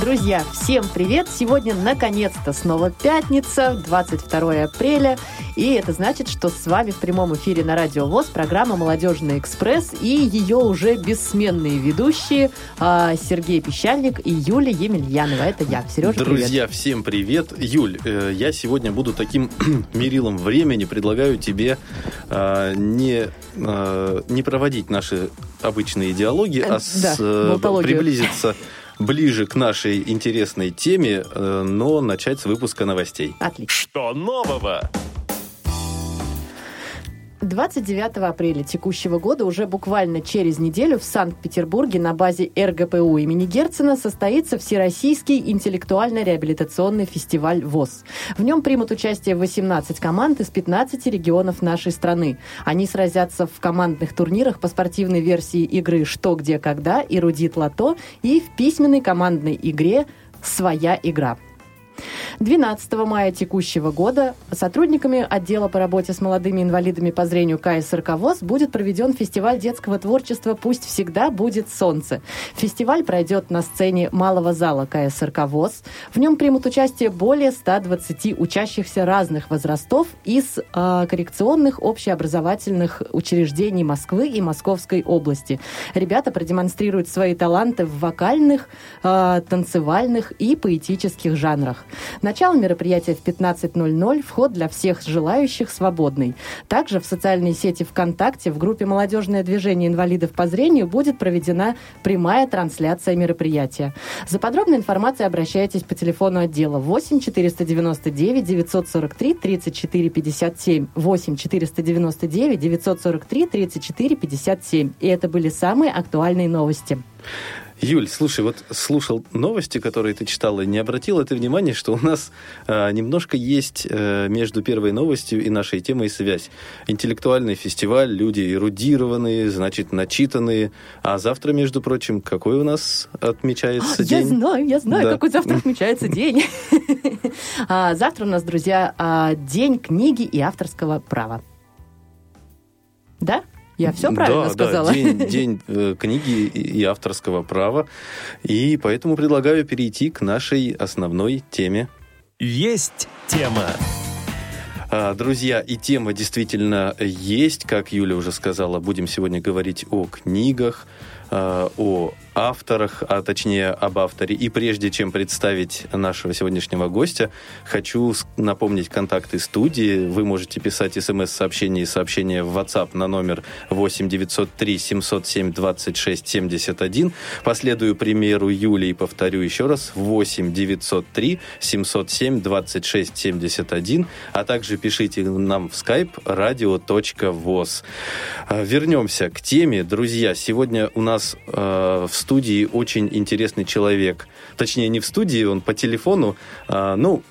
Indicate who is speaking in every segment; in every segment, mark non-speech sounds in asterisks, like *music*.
Speaker 1: Друзья, всем привет! Сегодня наконец-то снова пятница, 22 апреля. И это значит, что с вами в прямом эфире на Радио ВОЗ программа «Молодежный экспресс» и ее уже бессменные ведущие а, Сергей Пещальник и Юлия Емельянова. Это я. Сережа,
Speaker 2: Друзья,
Speaker 1: привет.
Speaker 2: всем привет. Юль, э, я сегодня буду таким *clears throat* мерилом времени. Предлагаю тебе э, не, э, не проводить наши обычные диалоги,
Speaker 1: Э,
Speaker 2: а с-
Speaker 1: да,
Speaker 2: э,
Speaker 1: болтологию.
Speaker 2: приблизиться ближе к нашей интересной теме, э, но начать с выпуска новостей.
Speaker 1: Отлично.
Speaker 3: Что нового?
Speaker 1: 29 апреля текущего года, уже буквально через неделю, в Санкт-Петербурге на базе РГПУ имени Герцена состоится Всероссийский интеллектуально-реабилитационный фестиваль ВОЗ. В нем примут участие 18 команд из 15 регионов нашей страны. Они сразятся в командных турнирах по спортивной версии игры «Что, где, когда» и «Рудит Лото» и в письменной командной игре «Своя игра». 12 мая текущего года сотрудниками отдела по работе с молодыми инвалидами по зрению КСРК ВОЗ будет проведен фестиваль детского творчества «Пусть всегда будет солнце». Фестиваль пройдет на сцене малого зала КСРК ВОЗ. В нем примут участие более 120 учащихся разных возрастов из э, коррекционных общеобразовательных учреждений Москвы и Московской области. Ребята продемонстрируют свои таланты в вокальных, э, танцевальных и поэтических жанрах. Начало мероприятия в 15.00, вход для всех желающих свободный. Также в социальной сети ВКонтакте в группе «Молодежное движение инвалидов по зрению» будет проведена прямая трансляция мероприятия. За подробной информацией обращайтесь по телефону отдела 8 499 943 34 57 8 499 943 34 57. И это были самые актуальные новости.
Speaker 2: Юль, слушай, вот слушал новости, которые ты читала, и не обратила ты внимания, что у нас э, немножко есть э, между первой новостью и нашей темой связь. Интеллектуальный фестиваль, люди эрудированные, значит, начитанные. А завтра, между прочим, какой у нас отмечается
Speaker 1: А, Я
Speaker 2: день?
Speaker 1: знаю, я знаю,
Speaker 2: Да.
Speaker 1: какой завтра *laughs* отмечается день. *laughs* А, Завтра у нас, друзья, а, день книги и авторского права. Да? Я все правильно
Speaker 2: да,
Speaker 1: сказала?
Speaker 2: Да, день, день э, книги и, авторского права. И поэтому предлагаю перейти к нашей основной теме.
Speaker 3: Есть тема.
Speaker 2: А, Друзья, и тема действительно есть, как Юля уже сказала, будем сегодня говорить о книгах, а, о авторах, а точнее об авторе. И прежде чем представить нашего сегодняшнего гостя, хочу напомнить контакты студии. Вы можете писать смс-сообщения и сообщения в WhatsApp на номер 8 903 707 26 71. Последую примеру Юли и повторю еще раз. 8 903 707 26 71. А также пишите нам в skype radio.voz. А, Вернемся к теме. Друзья, сегодня у нас э, в студии очень интересный человек. Точнее, не в студии, он по телефону, а, ну,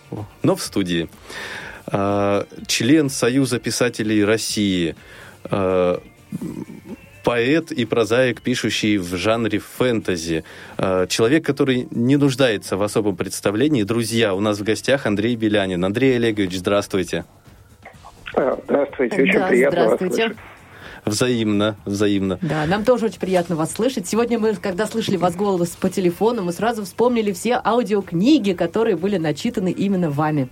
Speaker 2: но в студии. А, член Союза писателей России, а, поэт и прозаик, пишущий в жанре фэнтези. А, Человек, который не нуждается в особом представлении. Друзья, у нас в гостях Андрей Белянин. Андрей Олегович, здравствуйте.
Speaker 4: А, Здравствуйте, очень
Speaker 1: Да,
Speaker 4: приятно вас
Speaker 1: здравствуйте.
Speaker 4: слышать.
Speaker 2: Взаимно, взаимно.
Speaker 1: Да, нам тоже очень приятно вас слышать. Сегодня мы, когда слышали вас голос по телефону, мы сразу вспомнили все аудиокниги, которые были начитаны именно вами.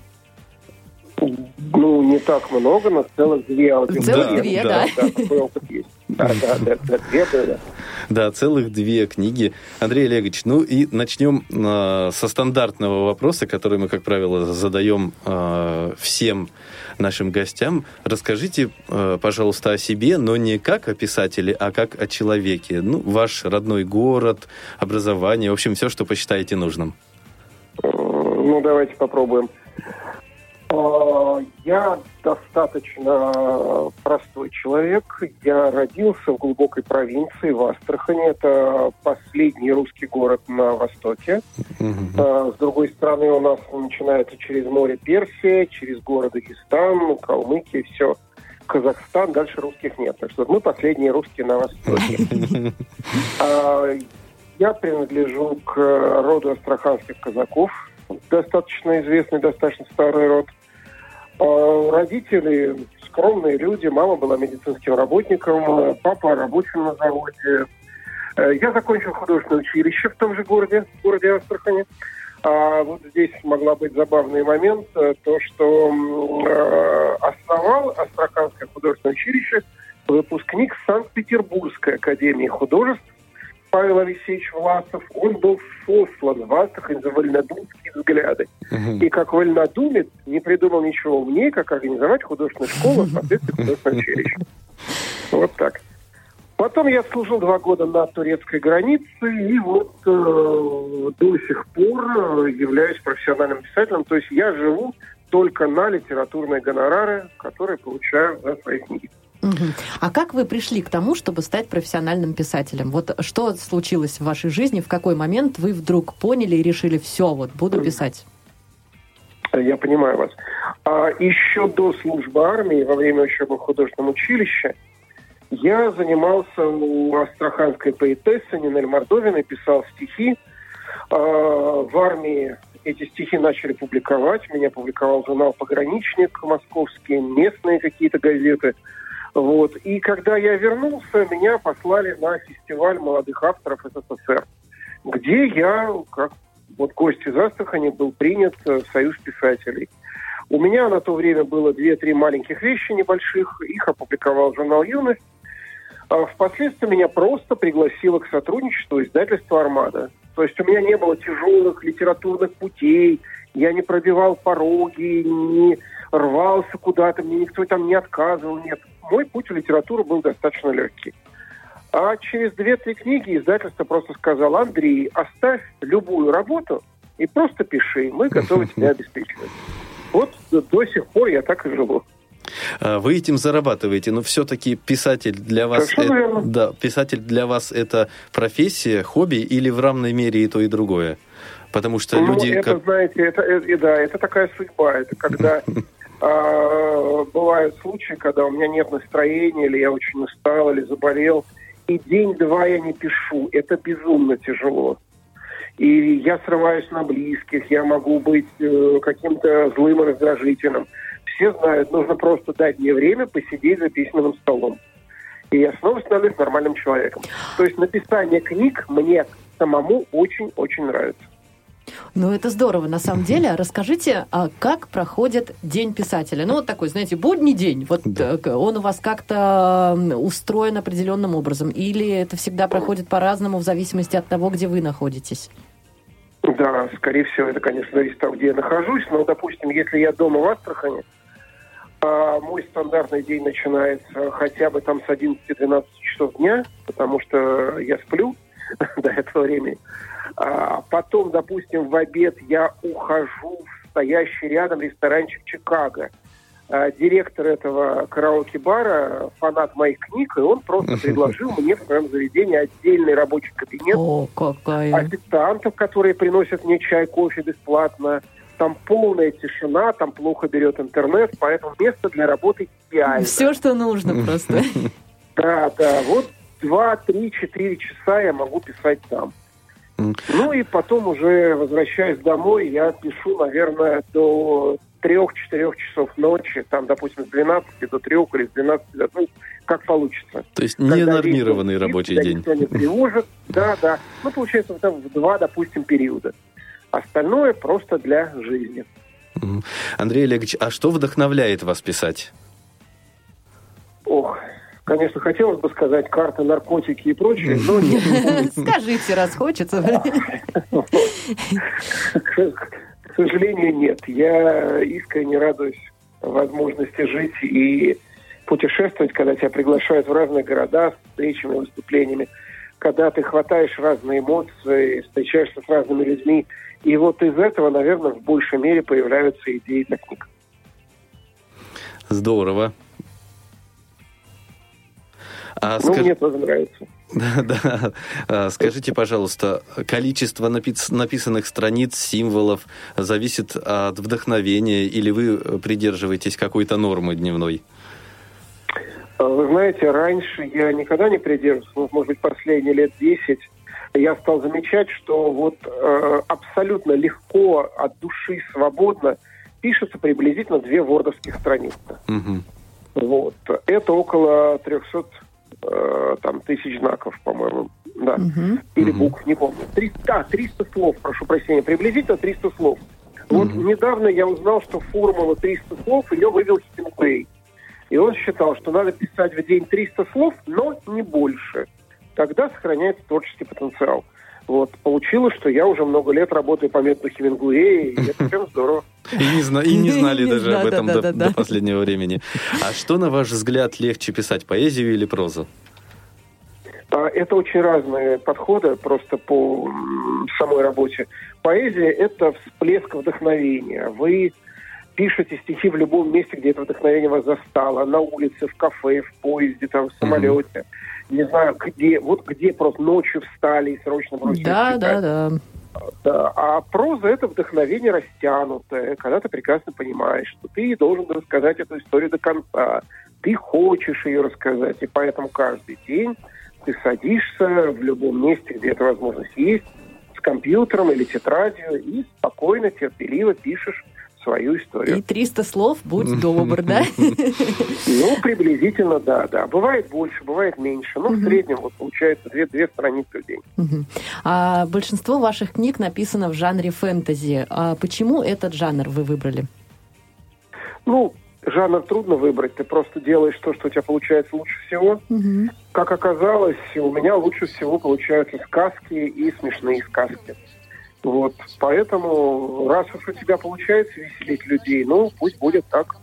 Speaker 4: Ну, не так много, но целых две аудиокниги.
Speaker 1: Целых
Speaker 2: Да,
Speaker 1: две,
Speaker 2: да.
Speaker 1: да.
Speaker 4: такой опыт есть. Да, да, да, да, две.
Speaker 2: Да, целых две книги. Андрей Олегович, ну и начнем э, со стандартного вопроса, который мы, как правило, задаем э, всем нашим гостям. Расскажите, э, пожалуйста, о себе, но не как о писателе, а как о человеке. Ну, ваш родной город, образование, в общем, все, что посчитаете нужным.
Speaker 4: Э, Ну, давайте попробуем. А, Я достаточно простой человек. Я родился в глубокой провинции, в Астрахани. Это последний русский город на востоке. А, С другой стороны, у нас начинается через море Персия, через город Дагестан, Калмыкия, все. Казахстан, дальше русских нет. Так что мы последние русские на востоке. *laughs* А, Я принадлежу к роду астраханских казаков. Достаточно известный, достаточно старый род. А, Родители, скромные люди. Мама была медицинским работником, папа рабочим на заводе. Э, я закончил художественное училище в том же городе, в городе Астрахани. А вот здесь могла быть забавный момент, э, то, что э, основал Астраханское художественное училище выпускник Санкт-Петербургской академии художеств Павел Алексеевич Власов. Он был сослан в Астрахань за вольнодумские взгляды. И как вольнодумец не придумал ничего умнее, как организовать художественную школу, соответственно, художественное училище. Вот так. Потом я служил два года на турецкой границе, и вот э, до сих пор являюсь профессиональным писателем. То есть я живу только на литературные гонорары, которые получаю за свои книги.
Speaker 1: А как вы пришли к тому, чтобы стать профессиональным писателем? Вот что случилось в вашей жизни, в какой момент вы вдруг поняли и решили, все, вот буду писать?
Speaker 4: Я понимаю вас. А еще до службы армии, во время учебы в художественном училище, я занимался у астраханской поэтессы Нинель Мордовиной, писал стихи. А, в армии эти стихи начали публиковать. Меня публиковал журнал «Пограничник» московский, местные какие-то газеты. Вот. И когда я вернулся, меня послали на фестиваль молодых авторов СССР, где я, как вот гость из Астрахани, был принят в Союз писателей. У меня на то время было две-три маленьких вещи небольших, их опубликовал журнал «Юность», а впоследствии меня просто пригласило к сотрудничеству издательство «Армада». То есть у меня не было тяжелых литературных путей, я не пробивал пороги, не рвался куда-то, мне никто там не отказывал, нет. Мой путь в литературу был достаточно легкий. А через две-три книги издательство просто сказало, Андрей, оставь любую работу и просто пиши, мы готовы тебя *laughs* обеспечивать. Вот до, сих пор я так и живу.
Speaker 2: А, вы этим зарабатываете, но все-таки писатель для вас, это, да, писатель для вас это профессия, хобби или в равной мере и то и другое? Потому что ну, люди...
Speaker 4: Это, как... знаете, это, это, да, это такая судьба. Это когда *laughs* а, бывают случаи, когда у меня нет настроения, или я очень устал, или заболел, и день-два я не пишу. Это безумно тяжело. И я срываюсь на близких, я могу быть э, каким-то злым и раздражительным все знают, нужно просто дать мне время посидеть за письменным столом. И я снова становлюсь нормальным человеком. То есть написание книг мне самому очень-очень нравится.
Speaker 1: Ну, это здорово, на самом деле. Расскажите, а как проходит День писателя? Ну, вот такой, знаете, будний день. Вот да. Э, он у вас как-то устроен определенным образом? Или это всегда проходит по-разному в зависимости от того, где вы находитесь?
Speaker 4: Да, скорее всего, это, конечно, зависит от того, где я нахожусь. Но, допустим, если я дома в Астрахани, а мой стандартный день начинается хотя бы там с 11-12 часов дня, потому что я сплю *laughs* до этого времени. А потом, допустим, в обед я ухожу в стоящий рядом ресторанчик Чикаго. А директор этого караоке-бара, фанат моих книг, и он просто *laughs* предложил мне в своем заведении отдельный рабочий кабинет.
Speaker 1: О, какая!
Speaker 4: Официантов, которые приносят мне чай, кофе бесплатно – там полная тишина, там плохо берет интернет, поэтому место для работы идеально.
Speaker 1: Все, что нужно просто. *laughs*
Speaker 4: Да, да, вот два, три, четыре часа я могу писать там. Ну и потом уже, возвращаясь домой, я пишу, наверное, до трех-четырех часов ночи, там, допустим, с 12 до 3 или с 12 до, ну, как получится.
Speaker 2: То есть ненормированный рабочий день.
Speaker 4: Никто не тревожит, *laughs* да, да. Ну, получается, там в два, допустим, периода. Остальное просто для жизни.
Speaker 2: Андрей Олегович, а что вдохновляет вас писать?
Speaker 4: Ох, конечно, хотелось бы сказать карты, наркотики и прочее, но нет. *laughs*
Speaker 1: Скажите, раз хочется.
Speaker 4: К сожалению, нет. Я искренне радуюсь возможности жить и путешествовать, когда тебя приглашают в разные города с встречами, выступлениями, когда ты хватаешь разные эмоции, встречаешься с разными людьми, и вот из этого, наверное, в большей мере появляются идеи для книг.
Speaker 2: Здорово.
Speaker 4: А ну, скаж... мне тоже нравится. *laughs*
Speaker 2: Да, да. А, скажите, пожалуйста, количество напис... написанных страниц, символов зависит от вдохновения или вы придерживаетесь какой-то нормы дневной?
Speaker 4: А, вы знаете, раньше я никогда не придерживался, может быть, последние лет 10 я стал замечать, что вот э, абсолютно легко, от души, свободно пишется приблизительно две вордовских страницы. Угу. Вот. Это около 300 э, там, тысяч знаков, по-моему. Да.
Speaker 1: Мгм.
Speaker 4: Или букв, не помню. 300, а, 300 слов, прошу прощения. Приблизительно 300 слов. Вот недавно я узнал, что формула 300 слов ее вывел Хемингуэй. И он считал, что надо писать в день 300 слов, но не больше. Тогда сохраняется творческий потенциал. Вот. Получилось, что я уже много лет работаю по методу Хемингуэя, и *laughs* это прям здорово.
Speaker 2: И не, зна- и не *laughs* знали даже об этом
Speaker 1: да,
Speaker 2: до, до последнего времени. А что, на ваш взгляд, легче писать, поэзию или прозу?
Speaker 4: А, Это очень разные подходы просто по самой работе. Поэзия – это всплеск вдохновения. Вы пишете стихи в любом месте, где это вдохновение вас застало. На улице, в кафе, в поезде, там, в самолете. Не знаю, где, вот где просто ночью встали и срочно бросились
Speaker 1: Да,
Speaker 4: читать.
Speaker 1: да, да.
Speaker 4: Да, А проза – это вдохновение растянутое, когда ты прекрасно понимаешь, что ты должен рассказать эту историю до конца. Ты хочешь ее рассказать, и поэтому каждый день ты садишься в любом месте, где эта возможность есть, с компьютером или тетрадью, и спокойно, терпеливо пишешь свою
Speaker 1: И
Speaker 4: историю.
Speaker 1: 300 слов, будь *laughs* добр, да?
Speaker 4: Ну, приблизительно, да, да. Бывает больше, бывает меньше. Но в среднем вот получается две, две страницы в день.
Speaker 1: А большинство ваших книг написано в жанре фэнтези. А почему этот жанр вы выбрали?
Speaker 4: Ну, жанр трудно выбрать. Ты просто делаешь то, что у тебя получается лучше всего.
Speaker 1: Мгм.
Speaker 4: Как оказалось, у меня лучше всего получаются сказки и смешные сказки. Вот. Поэтому, раз уж у тебя получается веселить людей, ну, пусть будет так.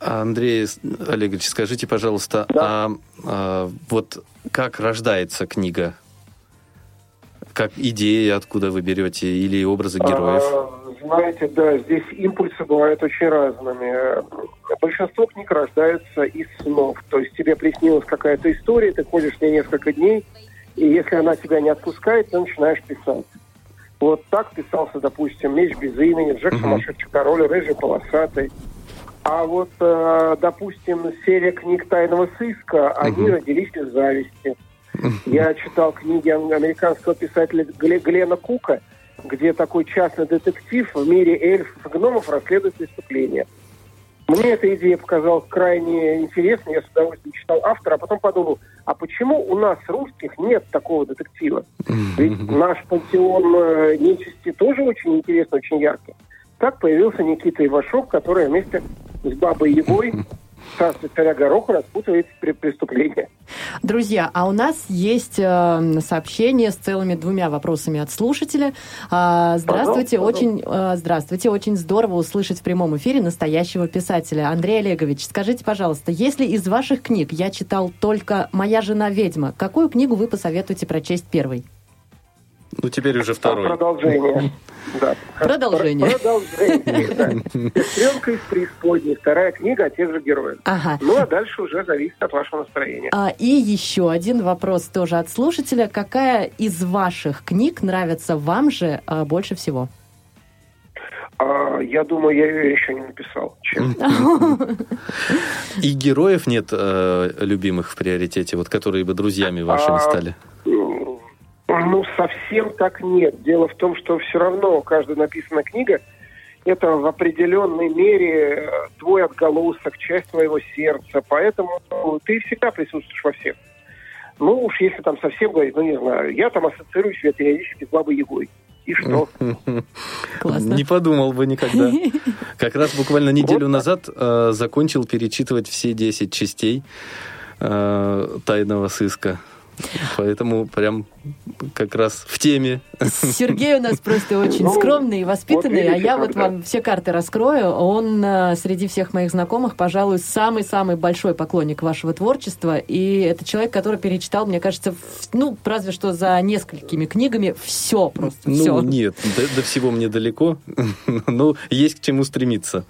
Speaker 2: А, Андрей Олегович, скажите, пожалуйста,
Speaker 4: Да.
Speaker 2: а, а, вот как рождается книга? Как идея, откуда вы берете, или образы героев?
Speaker 4: А, знаете, да, здесь импульсы бывают очень разными. Большинство книг рождается из снов. То есть тебе приснилась какая-то история, ты ходишь с ней несколько дней, и если она тебя не отпускает, ты начинаешь писать. Вот так писался, допустим, «Меч без имени», «Джек сумасшедший король», «Рыжий полосатый». А вот, э, допустим, серия книг «Тайного сыска», они
Speaker 2: Мгм.
Speaker 4: родились из зависти. Я читал книги ам- американского писателя Гле- Глена Кука, где такой частный детектив в мире эльфов и гномов расследует преступление. Мне эта идея показалась крайне интересной, я с удовольствием читал автора, а потом подумал, а почему у нас, русских, нет такого детектива? Ведь наш пантеон э, нечисти тоже очень интересный, очень яркий. Так появился Никита Ивашов, который вместе с Бабой Егой *laughs* царство царя Гороха распутывает преступление.
Speaker 1: Друзья, а у нас есть э, сообщение с целыми двумя вопросами от слушателя. А, здравствуйте,
Speaker 4: Пожалуйста,
Speaker 1: очень э, здравствуйте, очень здорово услышать в прямом эфире настоящего писателя. Андрей Олегович, скажите, пожалуйста, если из ваших книг я читал только «Моя жена ведьма», какую книгу вы посоветуете прочесть первой?
Speaker 2: Ну, теперь уже
Speaker 4: А,
Speaker 2: второй.
Speaker 4: Продолжение. *laughs* Да.
Speaker 1: Продолжение.
Speaker 4: Про- Продолжение, да. Сестренка из преисподней. Вторая книга о тех же героях.
Speaker 1: Ага.
Speaker 4: Ну, а дальше уже зависит от вашего настроения.
Speaker 1: А, и еще один вопрос тоже от слушателя. Какая из ваших книг нравится вам же а, больше всего?
Speaker 4: А, я думаю, я ее еще не написал. *laughs*
Speaker 2: И героев нет э, любимых в приоритете, вот которые бы друзьями вашими
Speaker 4: А,
Speaker 2: стали?
Speaker 4: Ну, совсем так нет. Дело в том, что все равно каждая написанная книга это в определенной мере э, твой отголосок, часть твоего сердца. Поэтому ну, ты всегда присутствуешь во всех. Ну уж если там совсем говорить, ну не знаю, я там ассоциирую себя периодически с Бабой Ягой. И что? *laughs*
Speaker 1: Классно.
Speaker 2: Не подумал бы никогда. *laughs* Как раз буквально неделю
Speaker 4: Вот
Speaker 2: назад э, закончил перечитывать все 10 частей э, «Тайного сыска». Поэтому прям как раз в теме.
Speaker 1: Сергей у нас просто очень
Speaker 4: Ну,
Speaker 1: скромный и воспитанный, а я вот вам все карты раскрою. Он э, среди всех моих знакомых, пожалуй, самый-самый большой поклонник вашего творчества. И это человек, который перечитал, мне кажется, ну, разве что за несколькими книгами все просто,
Speaker 2: Ну, нет, до, до всего мне далеко. *laughs* Но есть к чему стремиться.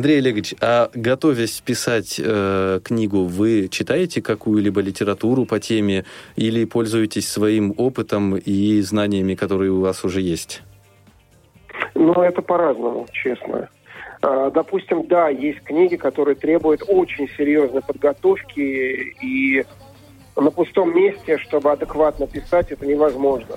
Speaker 2: Андрей Олегович, а готовясь писать э, книгу, вы читаете какую-либо литературу по теме или пользуетесь своим опытом и знаниями, которые у вас уже есть?
Speaker 4: Ну, это по-разному, честно. А, Допустим, да, есть книги, которые требуют очень серьезной подготовки, и на пустом месте, чтобы адекватно писать, это невозможно.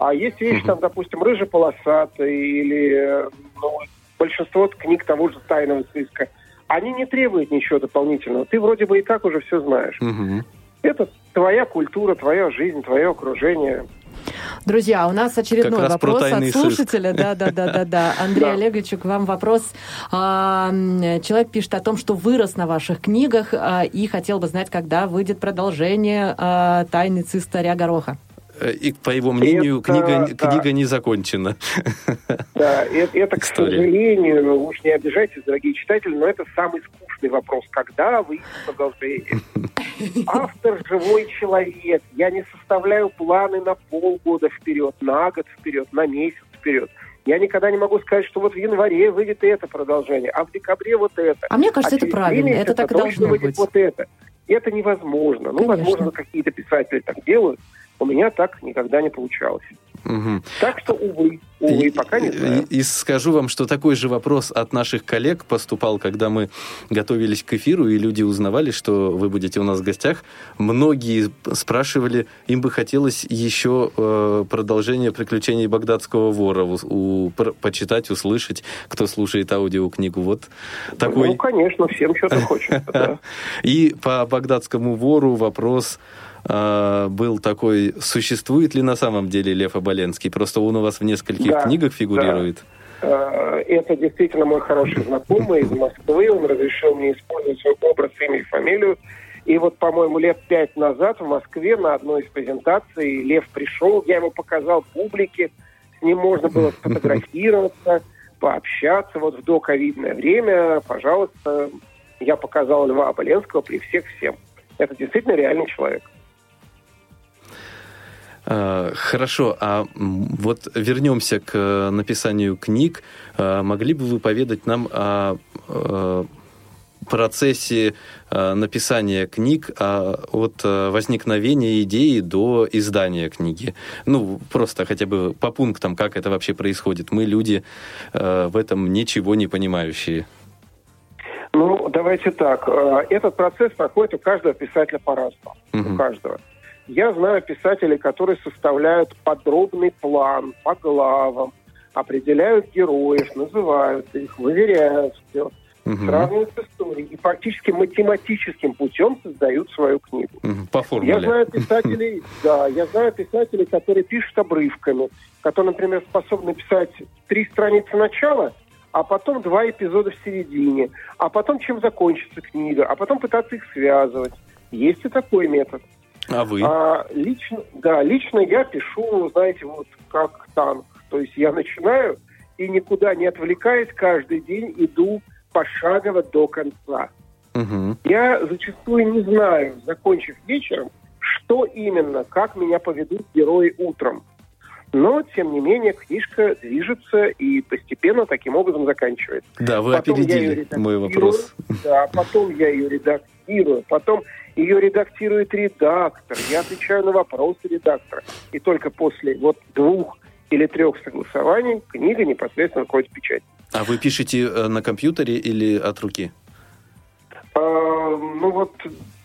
Speaker 4: А есть вещи, там, допустим, рыжий полосатый или ну, большинство книг того же тайного сыска. Они не требуют ничего дополнительного. Ты вроде бы и так уже все знаешь.
Speaker 2: Мгм.
Speaker 4: Это твоя культура, твоя жизнь, твое окружение.
Speaker 1: Друзья, у нас очередной
Speaker 2: Как раз про
Speaker 1: вопрос от слушателя. Да, да, да, да, да. *laughs* Андрей
Speaker 4: Да.
Speaker 1: Олегович, к вам вопрос. А, Человек пишет о том, что вырос на ваших книгах а, и хотел бы знать, когда выйдет продолжение а, «Тайны цистаря Гороха».
Speaker 2: Э, И, по его мнению,
Speaker 4: Это-
Speaker 2: книга,
Speaker 4: да.
Speaker 2: книга не закончена. *laughs*
Speaker 4: Да, это, это, к сожалению, уж не обижайтесь, дорогие читатели, но это самый скучный вопрос. Когда выйдет продолжение? *laughs* Автор – живой человек. Я не составляю планы на полгода вперед, на год вперед, на месяц вперед. Я никогда не могу сказать, что вот в январе выйдет это продолжение, а в декабре вот это.
Speaker 1: А мне кажется,
Speaker 4: А
Speaker 1: это правильно,
Speaker 4: три
Speaker 1: это
Speaker 4: месяца
Speaker 1: так и должно
Speaker 4: выйдет
Speaker 1: быть.
Speaker 4: вот это. Это невозможно. Ну,
Speaker 1: Конечно.
Speaker 4: возможно, какие-то писатели так делают. У меня так никогда не получалось.
Speaker 2: Мгм.
Speaker 4: Так что, увы, увы,
Speaker 2: И-
Speaker 4: пока не
Speaker 2: и-
Speaker 4: знаю.
Speaker 2: И, скажу вам, что такой же вопрос от наших коллег поступал, когда мы готовились к эфиру, и люди узнавали, что вы будете у нас в гостях. Многие спрашивали, им бы хотелось еще э, продолжение приключений багдадского вора у, у- пр- почитать, услышать, кто слушает аудиокнигу. Вот такой.
Speaker 4: Ну, конечно, всем что-то хочется. *laughs*
Speaker 2: И по багдадскому вору вопрос э, был такой, существует ли на самом деле Лев Оболенский? Просто он у вас в нескольких
Speaker 4: Да,
Speaker 2: книгах фигурирует.
Speaker 4: Э, Это действительно мой хороший знакомый из Москвы. Он разрешил мне использовать свой образ, имя и фамилию. И вот, по-моему, лет пять назад в Москве на одной из презентаций Лев пришел, я ему показал публике, с ним можно было *laughs* сфотографироваться, пообщаться. Вот в доковидное время, пожалуйста, я показал Льва Оболенского при всех всем. Это действительно реальный человек.
Speaker 2: Э, Хорошо, а вот вернемся к э, написанию книг. Э, Могли бы вы поведать нам о процессе написания книг от возникновения идеи до издания книги? Ну, просто хотя бы по пунктам, как это вообще происходит. Мы люди в этом ничего не понимающие.
Speaker 4: Ну, давайте так. Этот процесс проходит у каждого писателя по-разному.
Speaker 2: Мгм.
Speaker 4: У каждого. Я знаю писателей, которые составляют подробный план по главам, определяют героев, называют их, выверяют все,
Speaker 2: Мгм.
Speaker 4: сравнивают с историей и фактически математическим путем создают свою книгу.
Speaker 2: По
Speaker 4: Я
Speaker 2: формуле.
Speaker 4: знаю писателей, *laughs* да, я знаю писателей, которые пишут обрывками, которые, например, способны писать три страницы начала, а потом два эпизода в середине, а потом чем закончится книга, а потом пытаться их связывать. Есть и такой метод.
Speaker 2: А вы?
Speaker 4: А лично, да, лично я пишу, знаете, вот как танк. То есть я начинаю и никуда не отвлекаясь, каждый день иду пошагово до конца.
Speaker 2: Мгм.
Speaker 4: Я зачастую не знаю, закончив вечером, что именно, как меня поведут герои утром. Но, тем не менее, книжка движется и постепенно таким образом заканчивается.
Speaker 2: Да, вы
Speaker 4: Потом
Speaker 2: опередили мой вопрос.
Speaker 4: Да, потом я ее редактирую, потом ее редактирует редактор, я отвечаю на вопросы редактора. И только после вот двух или трех согласований книга непосредственно входит в печать.
Speaker 2: А вы пишете э, на компьютере или от руки?
Speaker 4: А, ну вот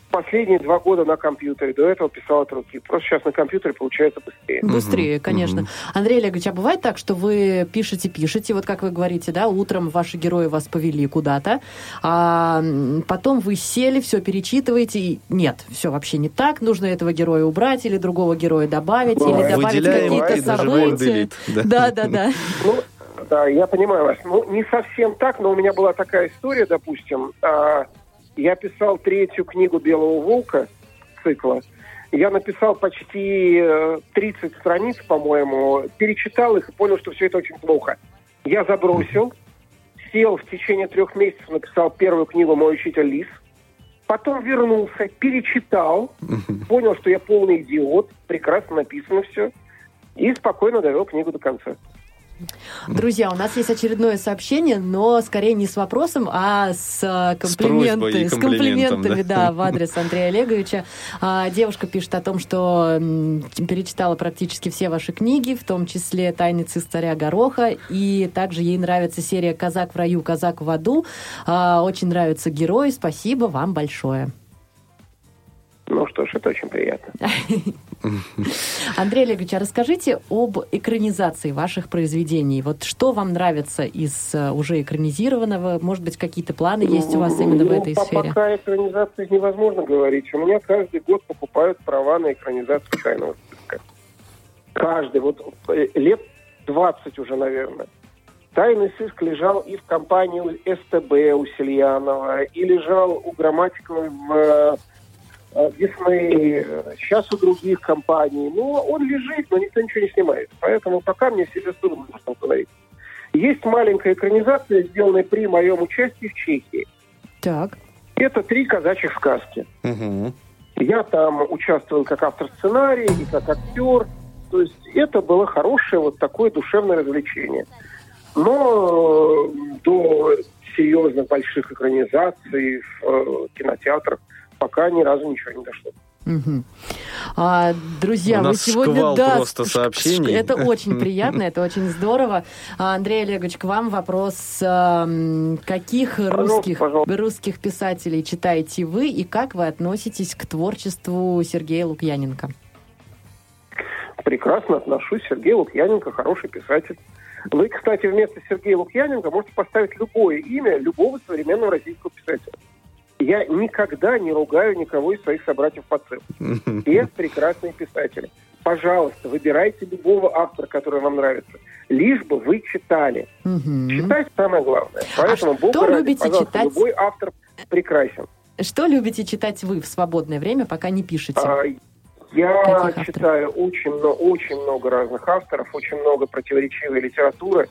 Speaker 4: последние два года на компьютере, до этого писал от руки. Просто сейчас на компьютере получается быстрее.
Speaker 1: Быстрее, конечно.
Speaker 2: мгм.
Speaker 1: Андрей Олегович, а бывает так, что вы пишете, пишете, вот как вы говорите, да, утром ваши герои вас повели куда-то, а потом вы сели, все перечитываете, и нет, все вообще не так, нужно этого героя убрать или другого героя добавить,
Speaker 4: Ой,
Speaker 1: или добавить какие-то события.
Speaker 2: да.
Speaker 1: Да, да. *laughs*
Speaker 4: Ну, да, я понимаю вас. Ну, не совсем так, но у меня была такая история, допустим. Я писал третью книгу «Белого волка» цикла. Я написал почти э, 30 страниц, по-моему, перечитал их и понял, что все это очень плохо. Я забросил, сел в течение трех месяцев, написал первую книгу «Мой учитель Лис», потом вернулся, перечитал, понял, что я полный идиот, прекрасно написано все, и спокойно довел книгу до конца.
Speaker 1: Друзья, у нас есть очередное сообщение, но скорее не с вопросом, а с э, комплименты,
Speaker 2: просьбой и
Speaker 1: с
Speaker 2: комплиментом,
Speaker 1: комплиментами,
Speaker 2: да.
Speaker 1: да, *laughs* в адрес Андрея Олеговича. А, девушка пишет о том, что м, перечитала практически все ваши книги, в том числе «Тайны царя Гороха», и также ей нравится серия «Казак в раю, казак в аду». А, очень нравятся герои. Спасибо вам большое.
Speaker 4: Ну что ж, это очень приятно. *laughs*
Speaker 1: Андрей Олегович, а расскажите об экранизации ваших произведений. Вот что вам нравится из э, уже экранизированного? Может быть, какие-то планы есть у вас именно в
Speaker 4: Ну,
Speaker 1: этой
Speaker 4: по-
Speaker 1: сфере?
Speaker 4: Пока экранизации невозможно говорить. У меня каждый год покупают права на экранизацию «Тайного списка». Каждый. Вот э, лет 20 уже, наверное. «Тайный сыск» лежал и в компании СТБ у Сельянова, и лежал у Грамматикова в э, Дисней, э, сейчас у других компаний. Ну, он лежит, но никто ничего не снимает. Поэтому пока мне себе этом говорить. Есть маленькая экранизация, сделанная при моем участии в Чехии.
Speaker 1: Так.
Speaker 4: Это три казачьих сказки.
Speaker 2: Мгм.
Speaker 4: Я там участвовал как автор сценария и как актер. То есть это было хорошее вот такое душевное развлечение. Но э, до серьезных больших экранизаций в э, кинотеатрах пока ни разу ничего не дошло.
Speaker 1: А, друзья,
Speaker 2: У
Speaker 1: вы
Speaker 2: нас
Speaker 1: сегодня
Speaker 2: шквал
Speaker 1: да,
Speaker 2: просто сообщений.
Speaker 1: Это очень *laughs* приятно, это очень здорово. А, Андрей Олегович, к вам вопрос: а, каких русских
Speaker 4: пожалуйста.
Speaker 1: русских писателей читаете вы и как вы относитесь к творчеству Сергея Лукьяненко?
Speaker 4: Прекрасно отношусь. Сергей Лукьяненко хороший писатель. Вы, кстати, вместо Сергея Лукьяненко можете поставить любое имя любого современного российского писателя. Я никогда не ругаю никого из своих собратьев по цеху. *laughs* Все прекрасные писатели. Пожалуйста, выбирайте любого автора, который вам нравится. Лишь бы вы читали.
Speaker 1: Мгм.
Speaker 4: Читать самое главное. Поэтому,
Speaker 1: что
Speaker 4: Бога ради,
Speaker 1: любите
Speaker 4: пожалуйста,
Speaker 1: читать?
Speaker 4: любой автор прекрасен.
Speaker 1: Что любите читать вы в свободное время, пока не пишете?
Speaker 4: А, Я
Speaker 1: Каких авторов?
Speaker 4: читаю очень, но- очень много разных авторов, очень много противоречивой литературы,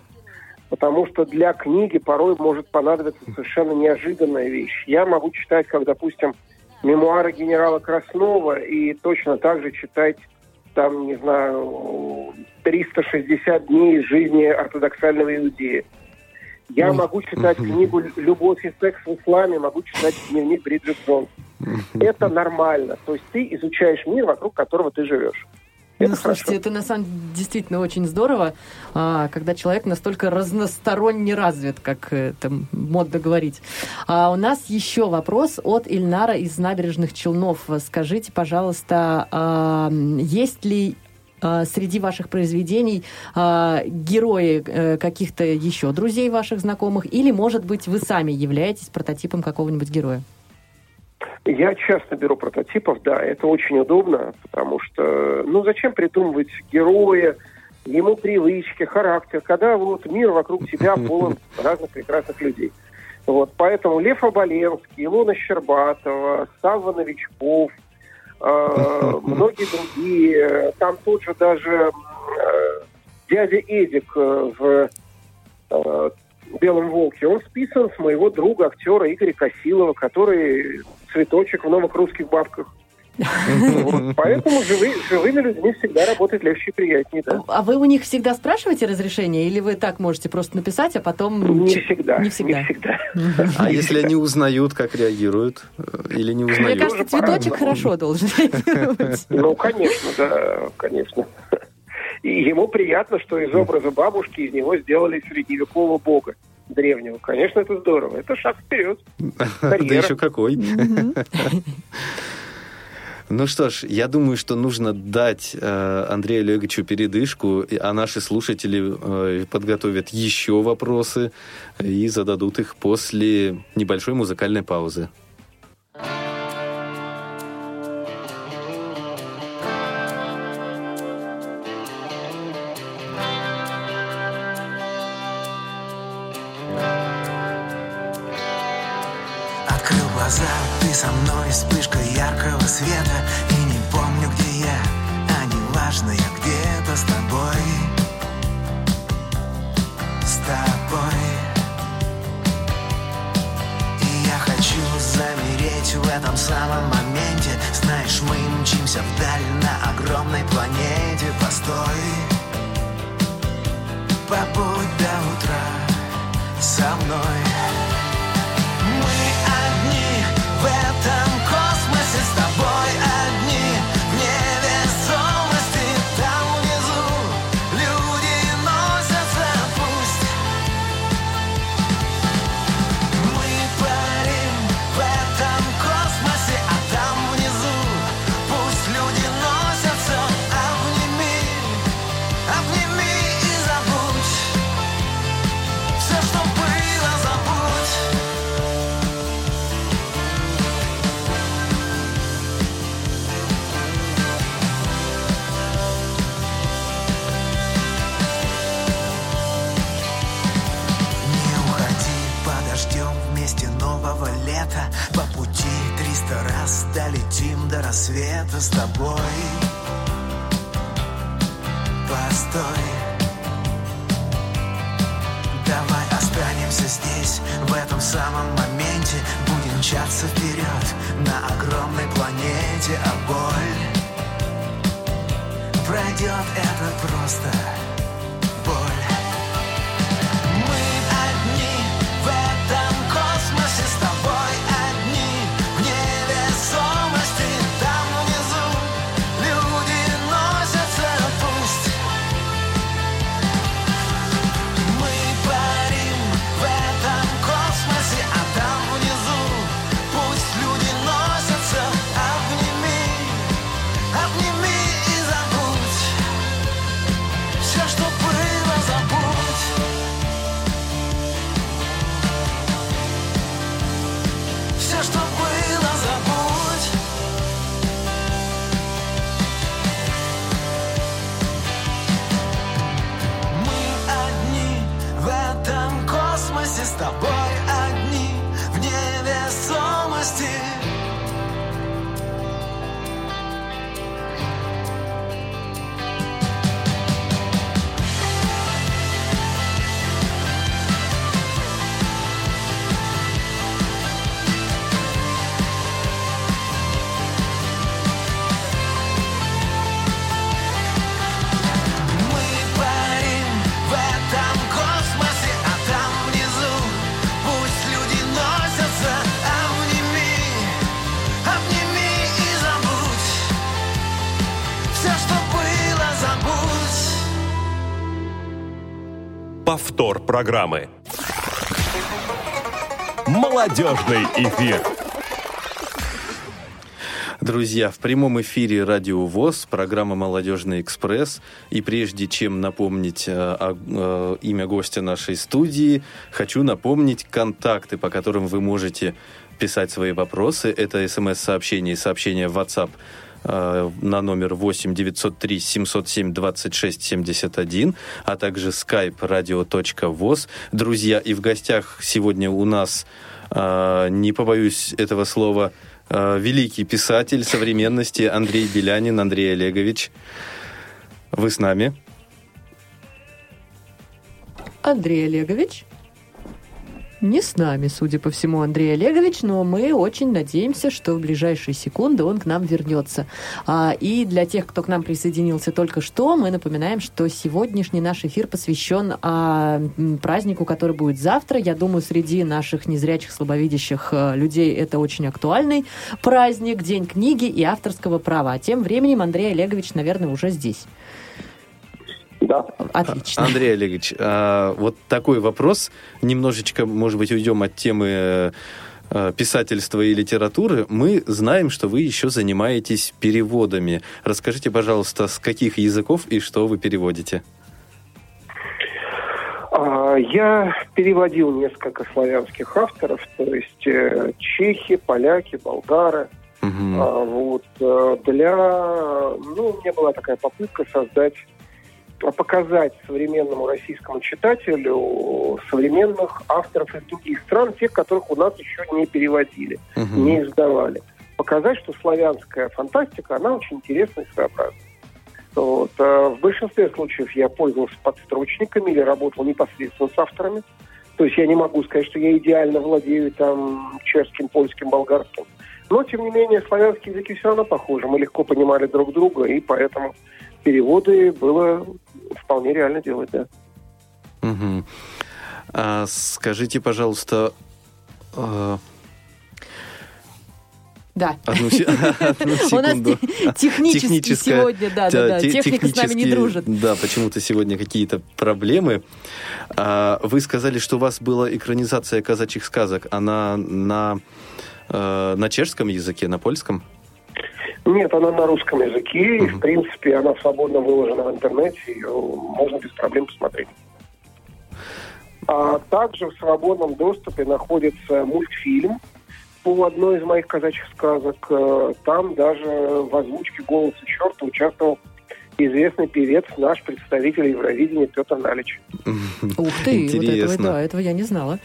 Speaker 4: потому что для книги порой может понадобиться совершенно неожиданная вещь. Я могу читать, как, допустим, мемуары генерала Краснова и точно так же читать там, не знаю, 360 дней из жизни ортодоксального иудея. Я
Speaker 1: Ой.
Speaker 4: могу читать книгу «Любовь и секс в исламе», могу читать дневник Бриджит Джонс. Это нормально. То есть ты изучаешь мир, вокруг которого ты живешь. Это
Speaker 1: ну, слушайте,
Speaker 4: хорошо.
Speaker 1: это на самом деле действительно очень здорово, а, когда человек настолько разносторонне развит, как это модно говорить. А у нас еще вопрос от Ильнара из набережных Челнов. Скажите, пожалуйста, а, есть ли а, среди ваших произведений герои э, каких-то еще друзей ваших знакомых, или, может быть, вы сами являетесь прототипом какого-нибудь героя?
Speaker 4: Я часто беру прототипов, да, это очень удобно, потому что, ну, зачем придумывать героя, ему привычки, характер, когда вот мир вокруг тебя *laughs* полон разных прекрасных людей. Вот, поэтому Лев Оболенский, Илона Щербатова, Савва Новичков, э, *laughs* многие другие, там тот же даже э, дядя Эдик э, в э, «Белом волке», он списан с моего друга, актера Игоря Косилова, который цветочек в новых русских бабках. *laughs* Вот, Поэтому живы- живыми людьми всегда работать легче и приятнее, да.
Speaker 1: А вы у них всегда спрашиваете разрешение, или вы так можете просто написать, а потом...
Speaker 4: Не всегда.
Speaker 1: Не всегда.
Speaker 4: Не всегда.
Speaker 2: А если они узнают, как реагируют? Э, Или не
Speaker 1: Мне
Speaker 2: узнают?
Speaker 1: кажется,
Speaker 4: Тоже по-разному.
Speaker 1: цветочек хорошо должен реагировать. *laughs*
Speaker 4: Ну, конечно, да, конечно. И ему приятно, что из образа бабушки из него сделали средневекового бога древнего. Конечно, это здорово. Это шаг вперед. *laughs*
Speaker 2: Да еще какой. *laughs* Ну что ж, я думаю, что нужно дать э, Андрею Олеговичу передышку, а наши слушатели э, подготовят еще вопросы и зададут их после небольшой музыкальной паузы.
Speaker 5: Со мной, вспышка яркого света. И не помню, где я, а не важно, я где-то с тобой. С тобой. И я хочу замереть в этом самом моменте. Знаешь, мы мчимся вдаль на огромной планете. Постой, побудь до утра со мной
Speaker 3: программы. Молодежный эфир.
Speaker 2: Друзья, в прямом эфире Радио ВОЗ, программа «Молодежный экспресс». И прежде чем напомнить э, э, имя гостя нашей студии, хочу напомнить контакты, по которым вы можете писать свои вопросы. Это смс-сообщение и сообщение в WhatsApp э, на номер 8 903 707 26 71, а также skype radio.voz. Друзья, и в гостях сегодня у нас, э, не побоюсь этого слова, э, великий писатель современности Андрей Белянин. Андрей Олегович, вы с нами?
Speaker 1: Андрей Олегович? Не с нами, судя по всему, Андрей Олегович, но мы очень надеемся, что в ближайшие секунды он к нам вернется. А, и для тех, кто к нам присоединился только что, мы напоминаем, что сегодняшний наш эфир посвящен а, празднику, который будет завтра. Я думаю, среди наших незрячих, слабовидящих э, людей это очень актуальный праздник, День книги и авторского права. А тем временем Андрей Олегович, наверное, уже здесь.
Speaker 4: Да.
Speaker 1: Отлично.
Speaker 2: Андрей Олегович, а, вот такой вопрос. Немножечко, может быть, уйдем от темы э, э, писательства и литературы. Мы знаем, что вы еще занимаетесь переводами. Расскажите, пожалуйста, с каких языков и что вы переводите?
Speaker 4: А, Я переводил несколько славянских авторов, то есть э, чехи, поляки, болгары. А, Вот для, ну, у меня была такая попытка создать, показать современному российскому читателю современных авторов из других стран, тех, которых у нас еще не переводили,
Speaker 2: Мгм.
Speaker 4: не издавали. Показать, что славянская фантастика, она очень интересна и своеобразна. Вот. а В большинстве случаев я пользовался подстрочниками или работал непосредственно с авторами. То есть я не могу сказать, что я идеально владею там чешским, польским, болгарским. Но, тем не менее, славянские языки все равно похожи. Мы легко понимали друг друга, и поэтому переводы было вполне реально делать, да.
Speaker 2: Мгм. А скажите, пожалуйста, э,
Speaker 1: Да.
Speaker 2: одну, *laughs* одну
Speaker 1: У нас
Speaker 2: секунду.
Speaker 1: те- технически
Speaker 2: Техническая-
Speaker 1: сегодня, да, да, да.
Speaker 2: те-
Speaker 1: Техника с нами не дружит.
Speaker 2: Да, почему-то сегодня какие-то проблемы. А, Вы сказали, что у вас была экранизация казачьих сказок. Она на, э, на чешском языке, на польском?
Speaker 4: Нет, она на русском языке, и,
Speaker 2: Мгм.
Speaker 4: в принципе, она свободно выложена в интернете, ее можно без проблем посмотреть. А также в свободном доступе находится мультфильм по одной из моих казачьих сказок. Э, Там даже в озвучке «Голоса черта» участвовал известный певец, наш представитель Евровидения Петр Налич.
Speaker 1: Ух ты, вот этого, да, этого я не знала.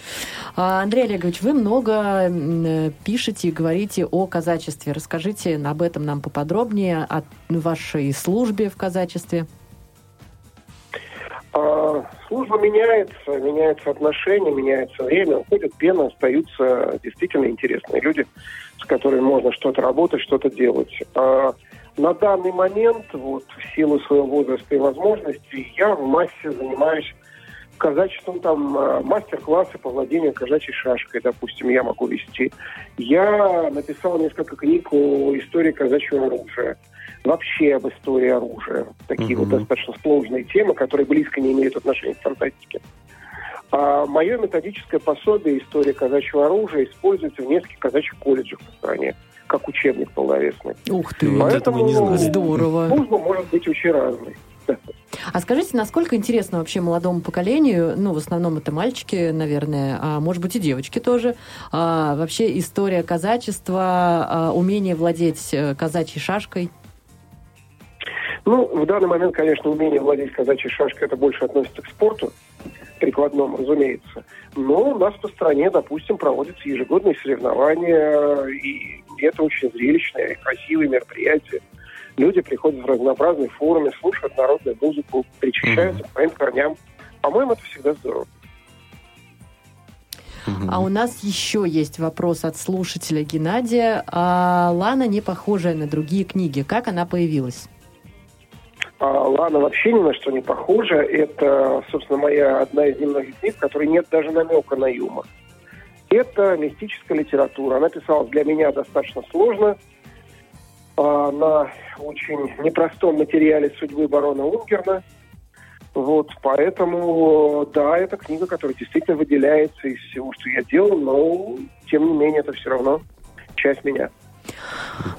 Speaker 1: А, Андрей Олегович, вы много пишете и говорите о казачестве. Расскажите об этом нам поподробнее, о вашей службе в казачестве.
Speaker 4: А, служба меняется, меняются отношения, меняется время, уходит пена, остаются действительно интересные люди, с которыми можно что-то работать, что-то делать. На данный момент, вот в силу своего возраста и возможностей, я в массе занимаюсь казачеством, там а, мастер-классы по владению казачьей шашкой, допустим, я могу вести. Я написал несколько книг о истории казачьего оружия вообще об истории оружия. Такие угу. вот достаточно сложные темы, которые близко не имеют отношения к фантастике. А мое методическое пособие «История казачьего оружия» используется в нескольких казачьих колледжах по стране, как учебник полновесный.
Speaker 1: Ух ты, Поэтому вот это мы не Здорово.
Speaker 4: Служба может быть очень разной.
Speaker 1: А скажите, насколько интересно вообще молодому поколению, ну, в основном это мальчики, наверное, а может быть и девочки тоже, а, вообще история казачества, а, умение владеть э, казачьей шашкой?
Speaker 4: Ну, в данный момент, конечно, умение владеть казачьей шашкой это больше относится к спорту, прикладному, разумеется. Но у нас по стране, допустим, проводятся ежегодные соревнования, и это очень зрелищное и красивое мероприятие. Люди приходят в разнообразные форумы, слушают народную музыку, причащаются mm-hmm. к своим корням. По-моему, это всегда здорово.
Speaker 1: А у нас еще есть вопрос от слушателя Геннадия. А Лана не похожая на другие книги. Как она появилась?
Speaker 4: А Лана вообще ни на что не похожа. Это, собственно, моя одна из немногих книг, в которой нет даже намека на юмор. Это мистическая литература. Она писалась для меня достаточно сложно. На очень непростом материале судьбы барона Унгерна. Вот, поэтому, да, это книга, которая действительно выделяется из всего, что я делал, но, тем не менее, это все равно часть меня.